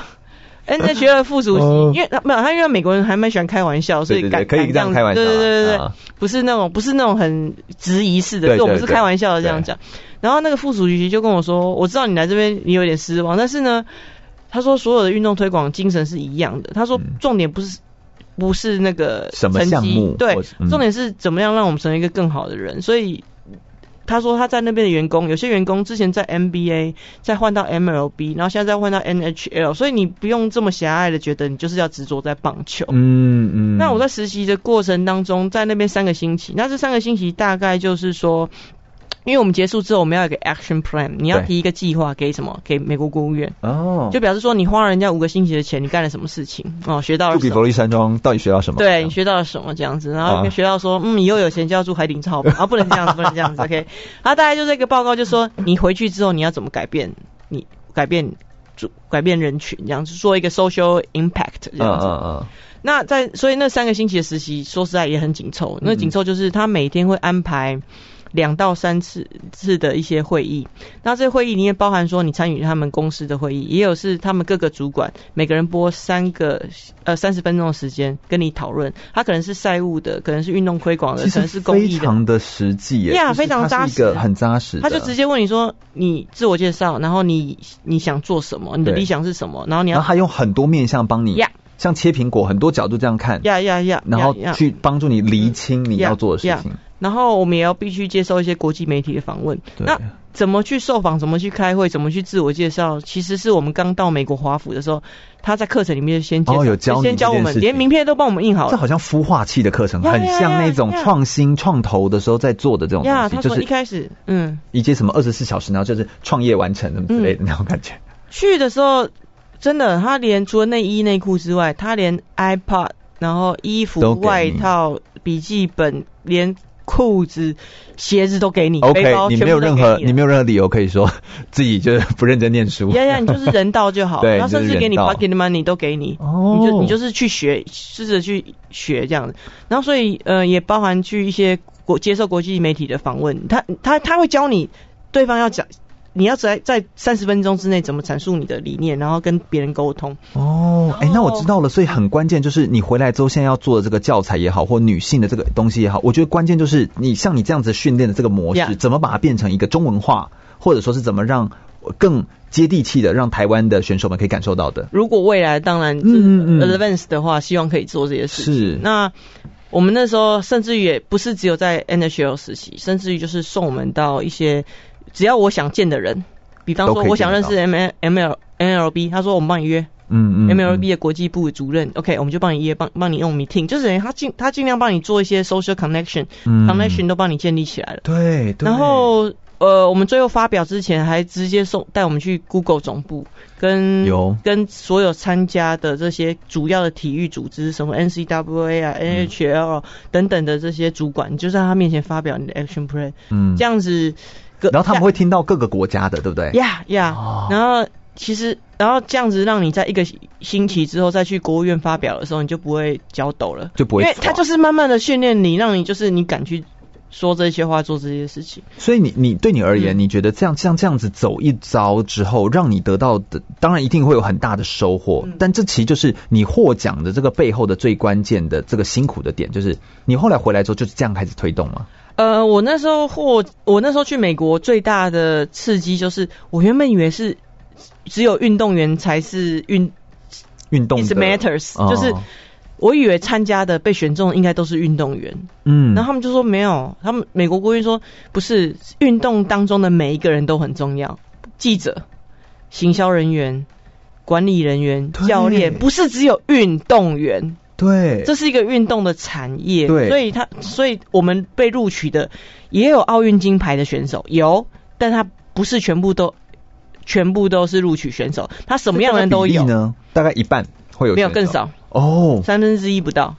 S2: NHL 副主席，哦、因为他没有他，因为美国人还蛮喜欢开玩笑，所以敢
S1: 可以这样开玩笑，对
S2: 对对对，啊、不是那种不是那种很质疑式的，对对对，我们是开玩笑的这样讲。然后那个副主席就跟我说：“我知道你来这边你有点失望，但是呢，他说所有的运动推广精神是一样的。他说重点不是不是那个成绩，
S1: 什么项目，
S2: 对、嗯，重点是怎么样让我们成为一个更好的人。所以。”他说他在那边的员工，有些员工之前在 NBA，再换到 MLB，然后现在再换到 NHL，所以你不用这么狭隘的觉得你就是要执着在棒球。
S1: 嗯嗯。
S2: 那我在实习的过程当中，在那边三个星期，那这三个星期大概就是说。因为我们结束之后，我们要有个 action plan，你要提一个计划给什么？给美国国务院。哦。就表示说，你花了人家五个星期的钱，你干了什么事情？哦，学到了
S1: 比佛利山庄到底学到什么？
S2: 对，你学到了什么？这样子，然后学到说，嗯，以后有钱就要住海顶超，啊，不能这样子，[LAUGHS] 不能这样子，OK。然后大概就这个报告，就说你回去之后你要怎么改变？你改变主改变人群，这样子做一个 social impact，这样子。嗯嗯嗯。那在所以那三个星期的实习，说实在也很紧凑。那紧凑就是他每天会安排。两到三次次的一些会议，那这会议里面包含说你参与他们公司的会议，也有是他们各个主管每个人播三个呃三十分钟的时间跟你讨论，他可能是赛务的，可能是运动推广的，可能是公益的，
S1: 非常的实际耶，
S2: 呀，非常扎实，
S1: 一个很扎实。
S2: 他就直接问你说，你自我介绍，然后你你想做什么，你的理想是什么，然后你要，
S1: 然后他用很多面向帮你，像切苹果，很多角度这样看，
S2: 呀呀呀，
S1: 然后去帮助你厘清你要做的事情。
S2: 然后我们也要必须接受一些国际媒体的访
S1: 问。
S2: 那怎么去受访？怎么去开会？怎么去自我介绍？其实是我们刚到美国华府的时候，他在课程里面先介绍，
S1: 哦、有教
S2: 先教我们，连名片都帮我们印好了。
S1: 这好像孵化器的课程，很像那种创新创投的时候在做的这种东西，就是
S2: 一开始，嗯，
S1: 一节什么二十四小时，然后就是创业完成什么之类的那种感觉。
S2: 去的时候，真的，他连除了内衣内裤之外，他连 iPad，然后衣服、外套、笔记本，连。裤子、鞋子都给你
S1: ，OK，你没有任何，你没有任何理由可以说自己就是不认真念书。
S2: 呀呀，你就是人道就好，
S1: 对，
S2: 然后甚至给你 pocket money 都给你，哦，你就你就是去学，试着去学这样子。然后所以呃，也包含去一些国接受国际媒体的访问，他他他会教你对方要讲。你要在在三十分钟之内怎么阐述你的理念，然后跟别人沟通。
S1: 哦，哎、欸，那我知道了。所以很关键就是你回来之后，现在要做的这个教材也好，或女性的这个东西也好，我觉得关键就是你像你这样子训练的这个模式.怎么把它变成一个中文化，或者说是怎么让更接地气的，让台湾的选手们可以感受到的。
S2: 如果未来当然嗯 advance 的话，希望可以做这些事情。
S1: 是。
S2: 那我们那时候甚至于也不是只有在 NHL 实习，甚至于就是送我们到一些。只要我想见的人，比方说我想认识 M L M L N L B，他说我们帮你约，嗯嗯，M L B 的国际部主任，OK，我们就帮你约，帮帮你用 meeting，就是等于他尽他尽量帮你做一些 social connection，connection 都帮你建立起来了。
S1: 对，对。
S2: 然后呃，我们最后发表之前，还直接送带我们去 Google 总部，跟有。跟所有参加的这些主要的体育组织，什么 N C W A 啊、N H L 等等的这些主管，就在他面前发表你的 action plan，嗯，这样子。
S1: 然后他们会听到各个国家的，对不对？
S2: 呀呀，然后其实，然后这样子让你在一个星期之后再去国务院发表的时候，你就不会脚抖了，
S1: 就不会，
S2: 因为他就是慢慢的训练你，让你就是你敢去说这些话，做这些事情。
S1: 所以你你对你而言，嗯、你觉得这样像这样子走一遭之后，让你得到的，当然一定会有很大的收获。嗯、但这其实就是你获奖的这个背后的最关键的这个辛苦的点，就是你后来回来之后就是这样开始推动吗？
S2: 呃，我那时候或我那时候去美国最大的刺激就是，我原本以为是只有运动员才是运
S1: 运动的
S2: it matters，、哦、就是我以为参加的被选中应该都是运动员，
S1: 嗯，
S2: 然后他们就说没有，他们美国国运说不是，运动当中的每一个人都很重要，记者、行销人员、管理人员、教练，不是只有运动员。
S1: 对，
S2: 这是一个运动的产业，
S1: 对，
S2: 所以他，所以我们被录取的也有奥运金牌的选手，有，但他不是全部都，全部都是录取选手，他什么样的人都有。
S1: 呢？大概一半会有，
S2: 没有更少。哦，三分之一不到。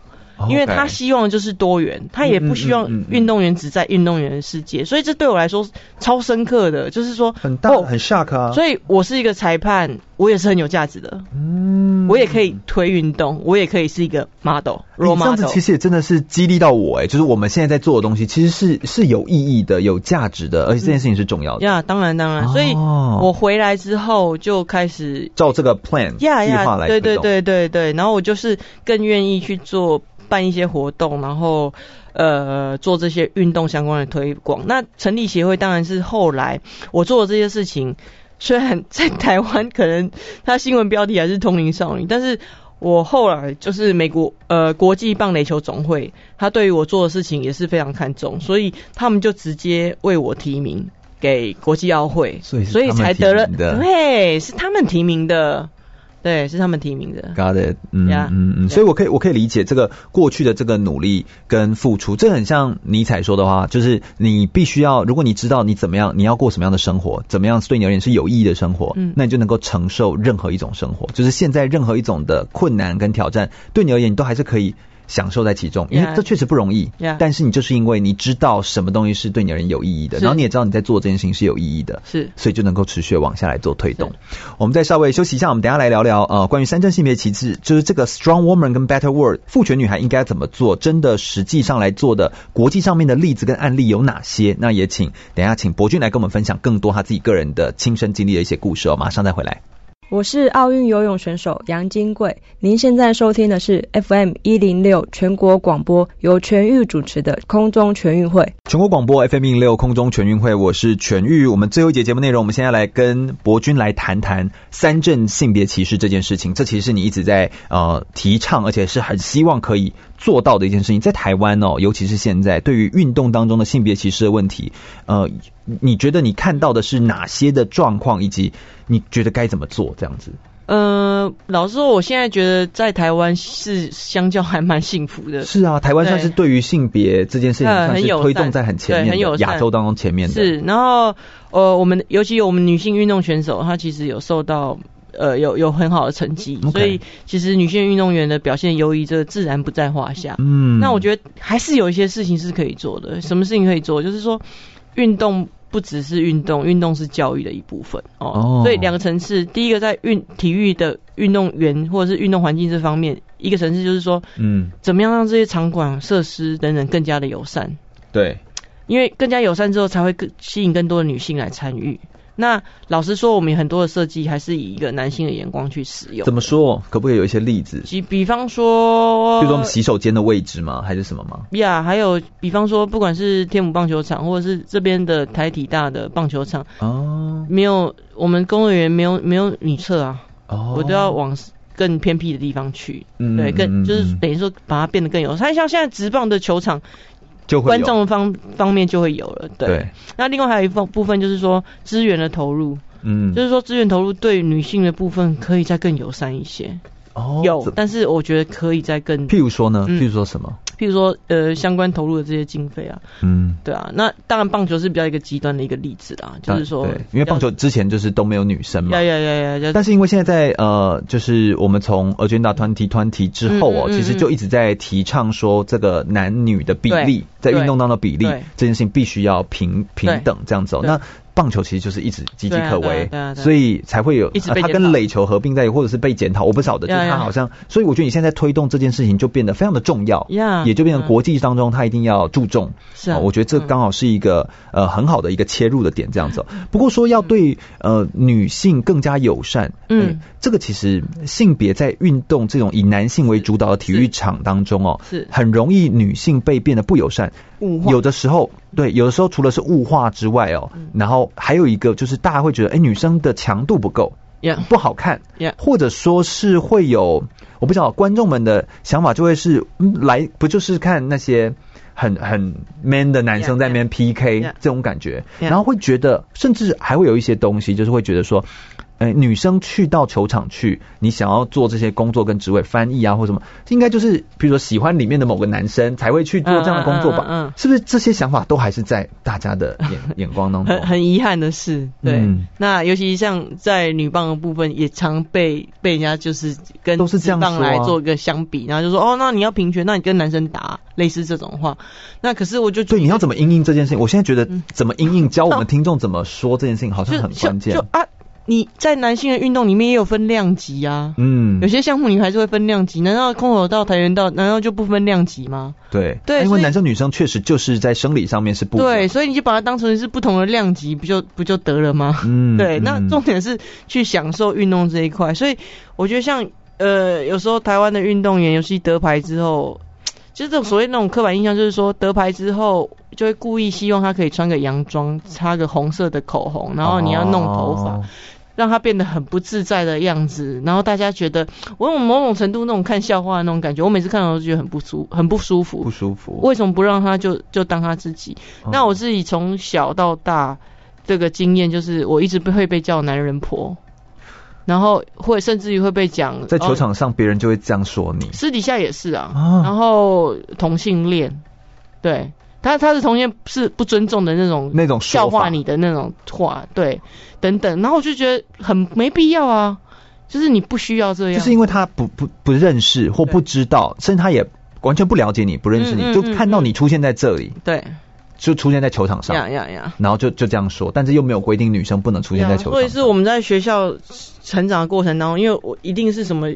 S2: 因为他希望就是多元，他也不希望运动员只在运动员的世界，所以这对我来说超深刻的，就是说
S1: 很大很 shock 啊。
S2: 所以我是一个裁判，我也是很有价值的。嗯，我也可以推运动，我也可以是一个 model。这样
S1: 子其实也真的是激励到我哎，就是我们现在在做的东西其实是是有意义的、有价值的，而且这件事情是重要的。
S2: 呀，当然当然，所以我回来之后就开始
S1: 照这个 plan 计划来。
S2: 对对对对对，然后我就是更愿意去做。办一些活动，然后呃做这些运动相关的推广。那成立协会当然是后来我做的这些事情，虽然在台湾可能它新闻标题还是通灵少女，但是我后来就是美国呃国际棒垒球总会，他对于我做的事情也是非常看重，所以他们就直接为我提名给国际奥会，
S1: 所以
S2: 所以才得了，对，是他们提名的。对，是他们提名的。
S1: Got it，嗯嗯嗯，所以我可以我可以理解这个过去的这个努力跟付出，这很像尼采说的话，就是你必须要，如果你知道你怎么样，你要过什么样的生活，怎么样对你而言是有意义的生活，嗯，那你就能够承受任何一种生活，就是现在任何一种的困难跟挑战，对你而言，你都还是可以。享受在其中，因为这确实不容易。但是你就是因为你知道什么东西是对你而言有意义的，然后你也知道你在做这件事情是有意义的，
S2: 是，
S1: 所以就能够持续往下来做推动。我们再稍微休息一下，我们等一下来聊聊呃关于三正性别旗帜，就是这个 Strong Woman 跟 Better World 父权女孩应该怎么做，真的实际上来做的国际上面的例子跟案例有哪些？那也请等一下请博君来跟我们分享更多他自己个人的亲身经历的一些故事哦。马上再回来。
S7: 我是奥运游泳选手杨金贵，您现在收听的是 FM 一零六全国广播，由全玉主持的空中全运会。
S1: 全国广播 FM 一零六空中全运会，我是全玉。我们最后一节节目内容，我们现在来跟博君来谈谈三正性别歧视这件事情。这其实是你一直在呃提倡，而且是很希望可以做到的一件事情。在台湾哦，尤其是现在，对于运动当中的性别歧视的问题，呃。你觉得你看到的是哪些的状况，以及你觉得该怎么做？这样子。
S2: 呃，老实说，我现在觉得在台湾是相较还蛮幸福的。
S1: 是啊，台湾算是对于性别这件事情算是推动在很前面的，亚洲当中前面的。
S2: 是，然后呃，我们尤其有我们女性运动选手，她其实有受到呃有有很好的成绩.所以其实女性运动员的表现优异，这自然不在话下。嗯，那我觉得还是有一些事情是可以做的。什么事情可以做？就是说运动。不只是运动，运动是教育的一部分哦。Oh. 所以两个层次，第一个在运体育的运动员或者是运动环境这方面，一个层次就是说，嗯，怎么样让这些场馆设施等等更加的友善？
S1: 对，
S2: 因为更加友善之后，才会更吸引更多的女性来参与。那老实说，我们很多的设计还是以一个男性的眼光去使用。
S1: 怎么说？可不可以有一些例子？
S2: 比比方说，
S1: 比如说洗手间的位置吗？还是什么吗？
S2: 呀，yeah, 还有比方说，不管是天母棒球场，或者是这边的台体大的棒球场，哦，没有我们公务员没有没有女厕啊，哦，我都要往更偏僻的地方去，嗯，对，更就是等于说把它变得更有。它像现在直棒的球场。
S1: 就会
S2: 观众方方面就会有了，对。对，那另外还有一方部分就是说资源的投入，嗯，就是说资源投入对女性的部分可以再更友善一些。哦，有，但是我觉得可以再更。
S1: 譬如说呢？嗯、譬如说什么？
S2: 譬如说，呃，相关投入的这些经费啊，嗯，对啊，那当然棒球是比较一个极端的一个例子啦，就是说，对，
S1: 因为棒球之前就是都没有女生嘛，
S2: 呀呀呀呀，
S1: 但是因为现在在呃，就是我们从 Agenda 2020之后哦，嗯嗯嗯嗯，其实就一直在提倡说这个男女的比例在运动当中的比例这件事情必须要平平等这样子哦，那。棒球其实就是一直岌岌可危，所以才会有它跟垒球合并在，或者是被检讨，我不晓得，就是它好像，所以我觉得你现在推动这件事情就变得非常的重要，也就变成国际当中它一定要注重。是啊，我觉得这刚好是一个呃很好的一个切入的点，这样子。不过说要对呃女性更加友善，嗯，这个其实性别在运动这种以男性为主导的体育场当中哦，是。很容易女性被变得不友善。有的时候，对，有的时候除了是物化之外哦，然后还有一个就是大家会觉得，哎，女生的强度不够，Yeah. 不好看，Yeah. 或者说是会有，我不知道观众们的想法就会是，来不就是看那些很很 man 的男生在那边 PK. 这种感觉.然后会觉得，甚至还会有一些东西，就是会觉得说。哎，女生去到球场去，你想要做这些工作跟职位，翻译啊或什么，应该就是比如说喜欢里面的某个男生才会去做这样的工作吧？嗯，嗯嗯嗯是不是这些想法都还是在大家的眼眼光当中？
S2: 很很遗憾的是，对。嗯、那尤其像在女棒的部分，也常被被人家就是跟职棒来做一个相比，然后就说哦，那你要平权，那你跟男生打，类似这种话。那可是我就
S1: 对你要怎么应应这件事情？我现在觉得怎么应应教我们听众怎么说这件事情，好像很关键。啊
S2: 你在男性的运动里面也有分量级啊，嗯，有些项目你还是会分量级，难道空手道、跆拳道难道就不分量级吗？
S1: 对，对，因为男生女生确实就是在生理上面是不。
S2: 对，所以你就把它当成是不同的量级，不就不就得了吗？嗯，对，那重点是去享受运动这一块，所以我觉得像呃，有时候台湾的运动员，尤其得牌之后，就是这种所谓那种刻板印象，就是说得牌之后就会故意希望他可以穿个洋装，擦个红色的口红，然后你要弄头发。哦让他变得很不自在的样子，然后大家觉得我有某种程度那种看笑话的那种感觉，我每次看到都觉得很不舒很不舒服。
S1: 不舒服。
S2: 为什么不让他就就当他自己？嗯、那我自己从小到大这个经验就是，我一直会被叫男人婆，然后会甚至于会被讲
S1: 在球场上别人就会这样说你，
S2: 私底下也是啊。啊然后同性恋，对。他他是同样是不尊重的那种
S1: 那种
S2: 笑话你的那种话，对，等等，然后我就觉得很没必要啊，就是你不需要这样，
S1: 就是因为他不不不认识或不知道，甚至他也完全不了解你，不认识你，嗯嗯嗯嗯就看到你出现在这里，
S2: 对，
S1: 就出现在球场上，
S2: 呀呀呀，
S1: 然后就就这样说，但是又没有规定女生不能出现在球场上，
S2: 所以是我们在学校成长的过程当中，因为我一定是什么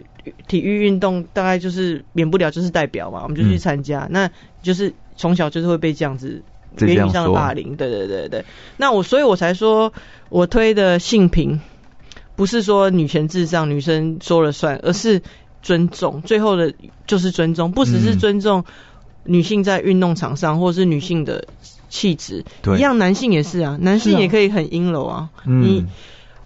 S2: 体育运动，大概就是免不了就是代表嘛，我们就去参加，嗯、那就是。从小就是会被这样子言语上的霸凌，对对对对。那我所以我才说，我推的性平不是说女权至上，女生说了算，而是尊重。最后的就是尊重，不只是尊重女性在运动场上，或者是女性的气质，对一样男性也是啊，男性也可以很阴柔啊。啊你，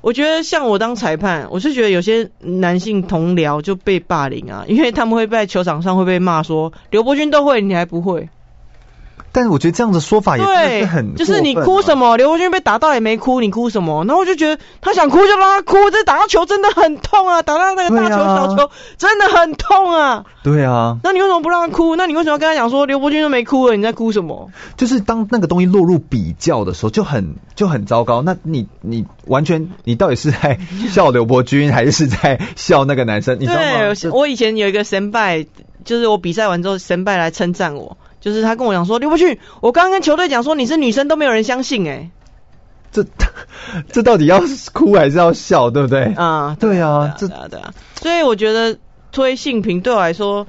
S2: 我觉得像我当裁判，我是觉得有些男性同僚就被霸凌啊，因为他们会在球场上会被骂说刘伯君都会，你还不会。
S1: 但是我觉得这样的说法也是很、啊，
S2: 就是你哭什么？刘伯钧被打到也没哭，你哭什么？然后我就觉得他想哭就让他哭，这打到球真的很痛啊！打到那个大球小球真的很痛啊！
S1: 对啊，
S2: 那你为什么不让他哭？那你为什么要跟他讲说刘伯钧都没哭了？你在哭什么？
S1: 就是当那个东西落入比较的时候，就很就很糟糕。那你你完全你到底是在笑刘伯钧，还是在笑那个男生？你知道吗？
S2: 对，我以前有一个神拜，就是我比赛完之后，神拜来称赞我。就是他跟我讲说，刘伯钧，我刚刚跟球队讲说你是女生都没有人相信哎、欸，
S1: 这 [LAUGHS] 这到底要哭还是要笑，对不对？
S2: 啊，
S1: 对啊，
S2: 这对啊，对啊，所以我觉得推性平对我来说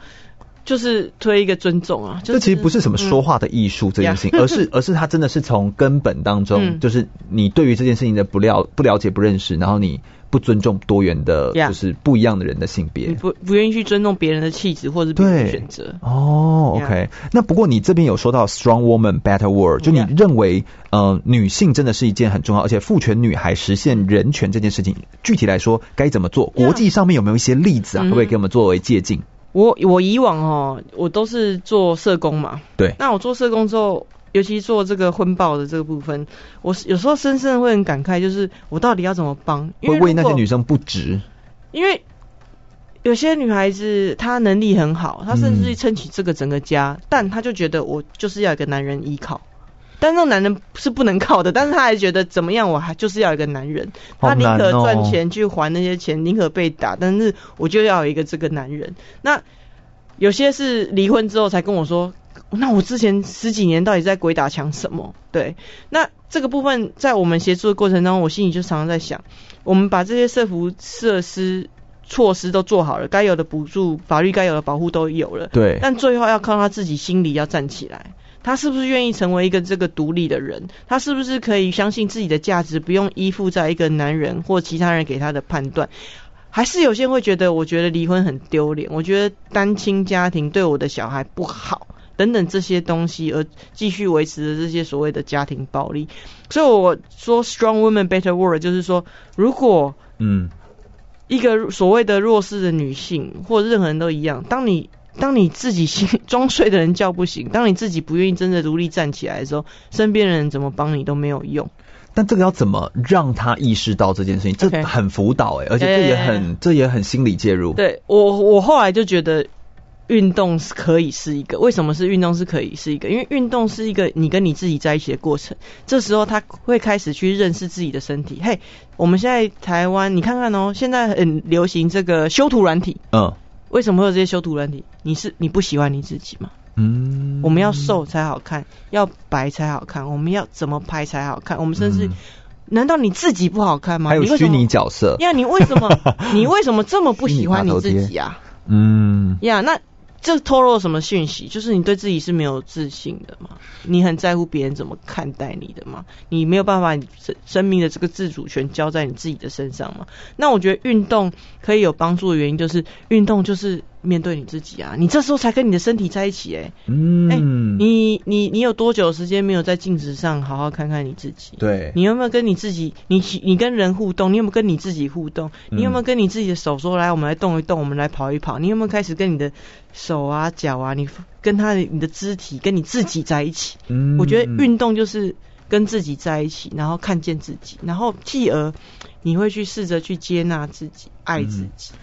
S2: 就是推一个尊重啊，就是、
S1: 这其实不是什么说话的艺术这件事情，嗯、而是而是他真的是从根本当中，嗯、就是你对于这件事情的不了不了解不认识，然后你。不尊重多元的，就是不一样的人的性别，
S2: 你不不愿意去尊重别人的气质或者是别人的选择。
S1: 哦，OK。那不过你这边有说到 Strong Woman Better World，就你认为.呃女性真的是一件很重要，而且父权女孩实现人权这件事情，具体来说该怎么做？国际上面有没有一些例子啊？可不可以给我们作为借鉴？
S2: 我我以往哦，我都是做社工嘛，
S1: 对。
S2: 那我做社工之后。尤其做这个婚报的这个部分，我有时候深深的会很感慨，就是我到底要怎么帮？
S1: 会为那些女生不值。
S2: 因为有些女孩子她能力很好，她甚至撑起这个整个家，嗯、但她就觉得我就是要一个男人依靠。但那个男人是不能靠的，但是她还觉得怎么样，我还就是要一个男人。她宁可赚钱去还那些钱，宁可被打，但是我就要一个这个男人。那有些是离婚之后才跟我说。那我之前十几年到底在鬼打墙什么？对，那这个部分在我们协助的过程当中，我心里就常常在想，我们把这些社福设施措施都做好了，该有的补助、法律该有的保护都有了，
S1: 对。
S2: 但最后要靠他自己心里要站起来，他是不是愿意成为一个这个独立的人？他是不是可以相信自己的价值，不用依附在一个男人或其他人给他的判断？还是有些人会觉得，我觉得离婚很丢脸，我觉得单亲家庭对我的小孩不好。等等这些东西，而继续维持的这些所谓的家庭暴力，所以我说 Strong Women Better World 就是说，如果嗯一个所谓的弱势的女性或者任何人都一样，当你当你自己心 [LAUGHS] 装睡的人叫不醒，当你自己不愿意真的独立站起来的时候，身边的人怎么帮你都没有用。
S1: 但这个要怎么让他意识到这件事情？这很辅导哎，而且这也很.这也很心理介入。
S2: 对我我后来就觉得。运动是可以是一个，为什么是运动是可以是一个？因为运动是一个你跟你自己在一起的过程。这时候他会开始去认识自己的身体。嘿，我们现在台湾，你看看哦，现在很流行这个修图软体。嗯。为什么会有这些修图软体？你是你不喜欢你自己吗？嗯。我们要瘦才好看，要白才好看，我们要怎么拍才好看？我们甚至，嗯、难道你自己不好看吗？
S1: 还有虚拟角色。
S2: 呀，你为什么 [LAUGHS] 你为什么这么不喜欢你自己啊？嗯。呀，那。这透露什么讯息？就是你对自己是没有自信的吗？你很在乎别人怎么看待你的吗？你没有办法，生生命的这个自主权交在你自己的身上吗？那我觉得运动可以有帮助的原因，就是运动就是面对你自己啊，你这时候才跟你的身体在一起哎、欸。
S1: 嗯，哎、欸，
S2: 你你你有多久时间没有在镜子上好好看看你自己？
S1: 对，
S2: 你有没有跟你自己，你你跟人互动，你有没有跟你自己互动？你有没有跟你自己的手说，来，我们来动一动，我们来跑一跑？你有没有开始跟你的手啊、脚啊，你跟他的你的肢体，跟你自己在一起？嗯，我觉得运动就是跟自己在一起，然后看见自己，然后继而你会去试着去接纳自己，爱自己。嗯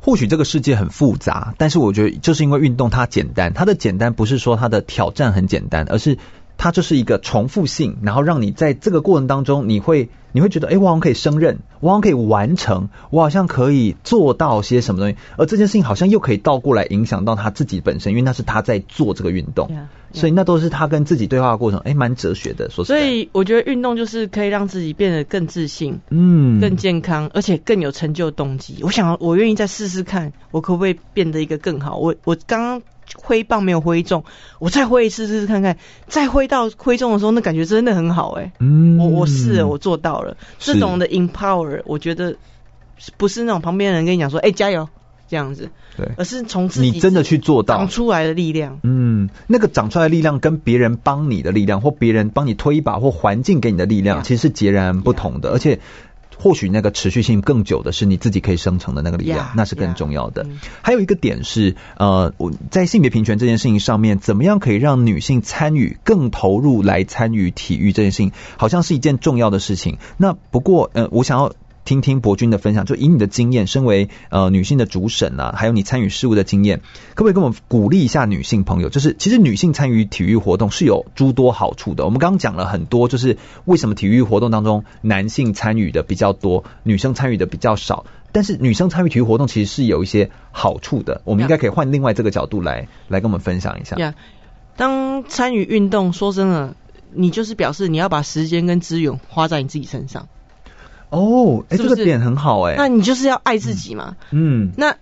S1: 或许这个世界很复杂，但是我觉得就是因为运动它简单，它的简单不是说它的挑战很简单，而是它就是一个重复性，然后让你在这个过程当中，你会你会觉得，哎，我好像可以胜任，我好像可以完成，我好像可以做到些什么东西，而这件事情好像又可以倒过来影响到他自己本身，因为那是他在做这个运动。Yeah. 所以那都是他跟自己对话的过程，哎，蛮哲学的。说
S2: 所以我觉得运动就是可以让自己变得更自信，嗯，更健康，而且更有成就动机。我想，我愿意再试试看，我可不可以变得一个更好？我我刚刚挥棒没有挥中，我再挥一次试试看看，再挥到挥中的时候，那感觉真的很好，哎，嗯，我我试了，我做到了。这种的 empower，我觉得不是那种旁边的人跟你讲说，哎，加油。这样子，对，而是从自己
S1: 你真的去做到
S2: 长出来的力量。
S1: 嗯，那个长出来的力量跟别人帮你的力量，或别人帮你推一把，或环境给你的力量，其实是截然不同的。而且，或许那个持续性更久的是你自己可以生成的那个力量，那是更重要的。还有一个点是，呃，我在性别平权这件事情上面，怎么样可以让女性参与、更投入来参与体育这件事情，好像是一件重要的事情。那不过，呃，我想要。听听博君的分享，就以你的经验，身为呃女性的主审啊，还有你参与事务的经验，可不可以跟我们鼓励一下女性朋友？就是其实女性参与体育活动是有诸多好处的。我们刚刚讲了很多，就是为什么体育活动当中男性参与的比较多，女生参与的比较少。但是女生参与体育活动其实是有一些好处的。我们应该可以换另外这个角度来来跟我们分享一下。
S2: 呀，当参与运动，说真的，你就是表示你要把时间跟资源花在你自己身上。
S1: 哦，哎，这个点很好哎。
S2: 那你就是要爱自己嘛。嗯。那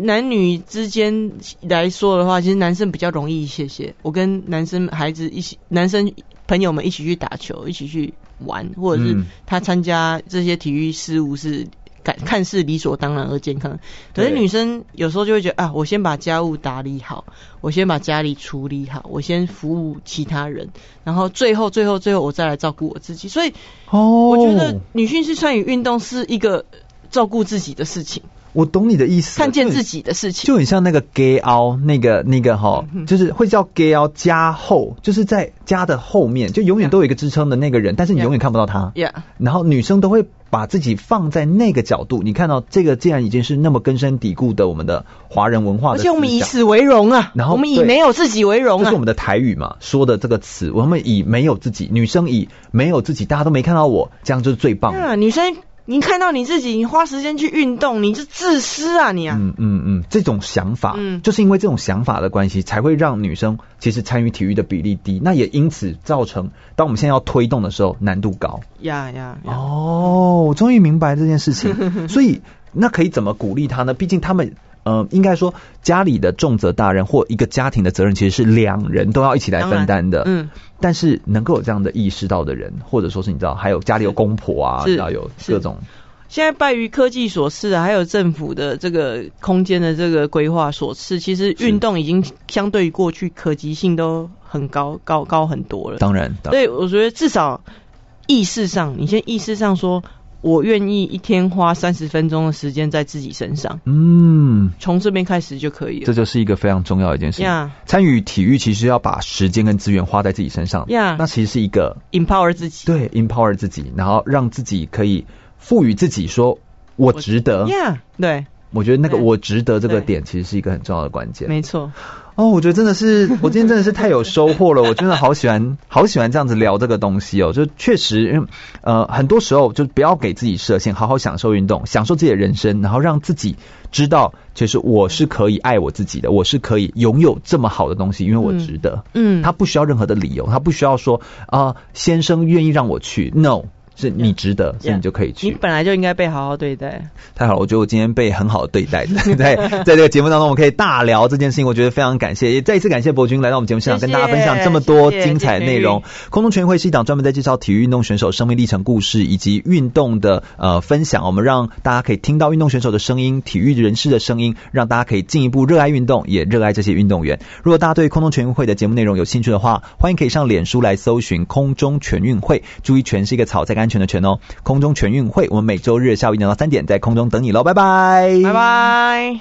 S2: 男女之间来说的话，其实男生比较容易一些些。我跟男生孩子一起，男生朋友们一起去打球，一起去玩，或者是他参加这些体育事务是。看看似理所当然而健康，可是女生有时候就会觉得啊，我先把家务打理好，我先把家里处理好，我先服务其他人，然后最后最后最后我再来照顾我自己。所以，哦，我觉得女性是参与运动是一个照顾自己的事情。
S1: 我懂你的意思，
S2: 看见自己的事情，
S1: 就很像那个 gay out 那个那个哈，就是会叫 gay out 家后，就是在家的后面，就永远都有一个支撑的那个人，但是你永远看不到他。
S2: Yeah.
S1: 然后女生都会把自己放在那个角度，你看到这个，既然已经是那么根深蒂固的我们的华人文化，
S2: 而且我们以此为荣啊，然后我们以没有自己为荣啊，
S1: 这是我们的台语嘛说的这个词，我们以没有自己，女生以没有自己，大家都没看到我，这样就是最棒的。
S2: Yeah, 女生。你看到你自己，你花时间去运动，你是自私啊你啊！
S1: 嗯嗯嗯，这种想法，嗯，就是因为这种想法的关系，才会让女生其实参与体育的比例低。那也因此造成，当我们现在要推动的时候，难度高。
S2: 呀呀！
S1: 哦，我终于明白这件事情。[LAUGHS] 所以，那可以怎么鼓励他呢？毕竟他们。呃，应该说家里的重责大任或一个家庭的责任，其实是两人都要一起来分担的。嗯，但是能够有这样的意识到的人，或者说是你知道，还有家里有公婆啊，要有各种。
S2: 现在拜于科技所赐啊，还有政府的这个空间的这个规划所赐，其实运动已经相对于过去可及性都很高，高高很多了。
S1: 当然，当然，
S2: 所以我觉得至少意识上，你先意识上说。我愿意一天花三十分钟的时间在自己身上，嗯，从这边开始就可以了。
S1: 这就是一个非常重要的一件事。参与体育其实要把时间跟资源花在自己身上。那其实是一个
S2: empower 自己，
S1: 对，empower 自己，然后让自己可以赋予自己说，我值得。
S2: 呀，yeah, 对，
S1: 我觉得那个我值得这个点其实是一个很重要的关键。
S2: 没错。
S1: 哦，我觉得真的是，[LAUGHS] 我今天真的是太有收获了。我真的好喜欢，好喜欢这样子聊这个东西哦。就确实，呃，很多时候就不要给自己设限，好好享受运动，享受自己的人生，然后让自己知道，其实我是可以爱我自己的，我是可以拥有这么好的东西，因为我值得。嗯，他不需要任何的理由，他不需要说啊、呃，先生愿意让我去，no。是你值得，所以你就可以去。
S2: 你本来就应该被好好对待。
S1: 太好了，我觉得我今天被很好的对待的，[LAUGHS] 在在这个节目当中，我们可以大聊这件事情，我觉得非常感谢，也再一次感谢博君来到我们节目现场，跟大家分享这么多精彩内容。空中全运会是一档专门在介绍体育运动选手生命历程故事以及运动的呃分享，我们让大家可以听到运动选手的声音、体育人士的声音，让大家可以进一步热爱运动，也热爱这些运动员。如果大家对空中全运会的节目内容有兴趣的话，欢迎可以上脸书来搜寻空中全运会，注意“全”是一个草在安全的“全”哦。空中全运会，我们每周日下午一点到三点在空中等你喽，拜拜，
S2: 拜拜。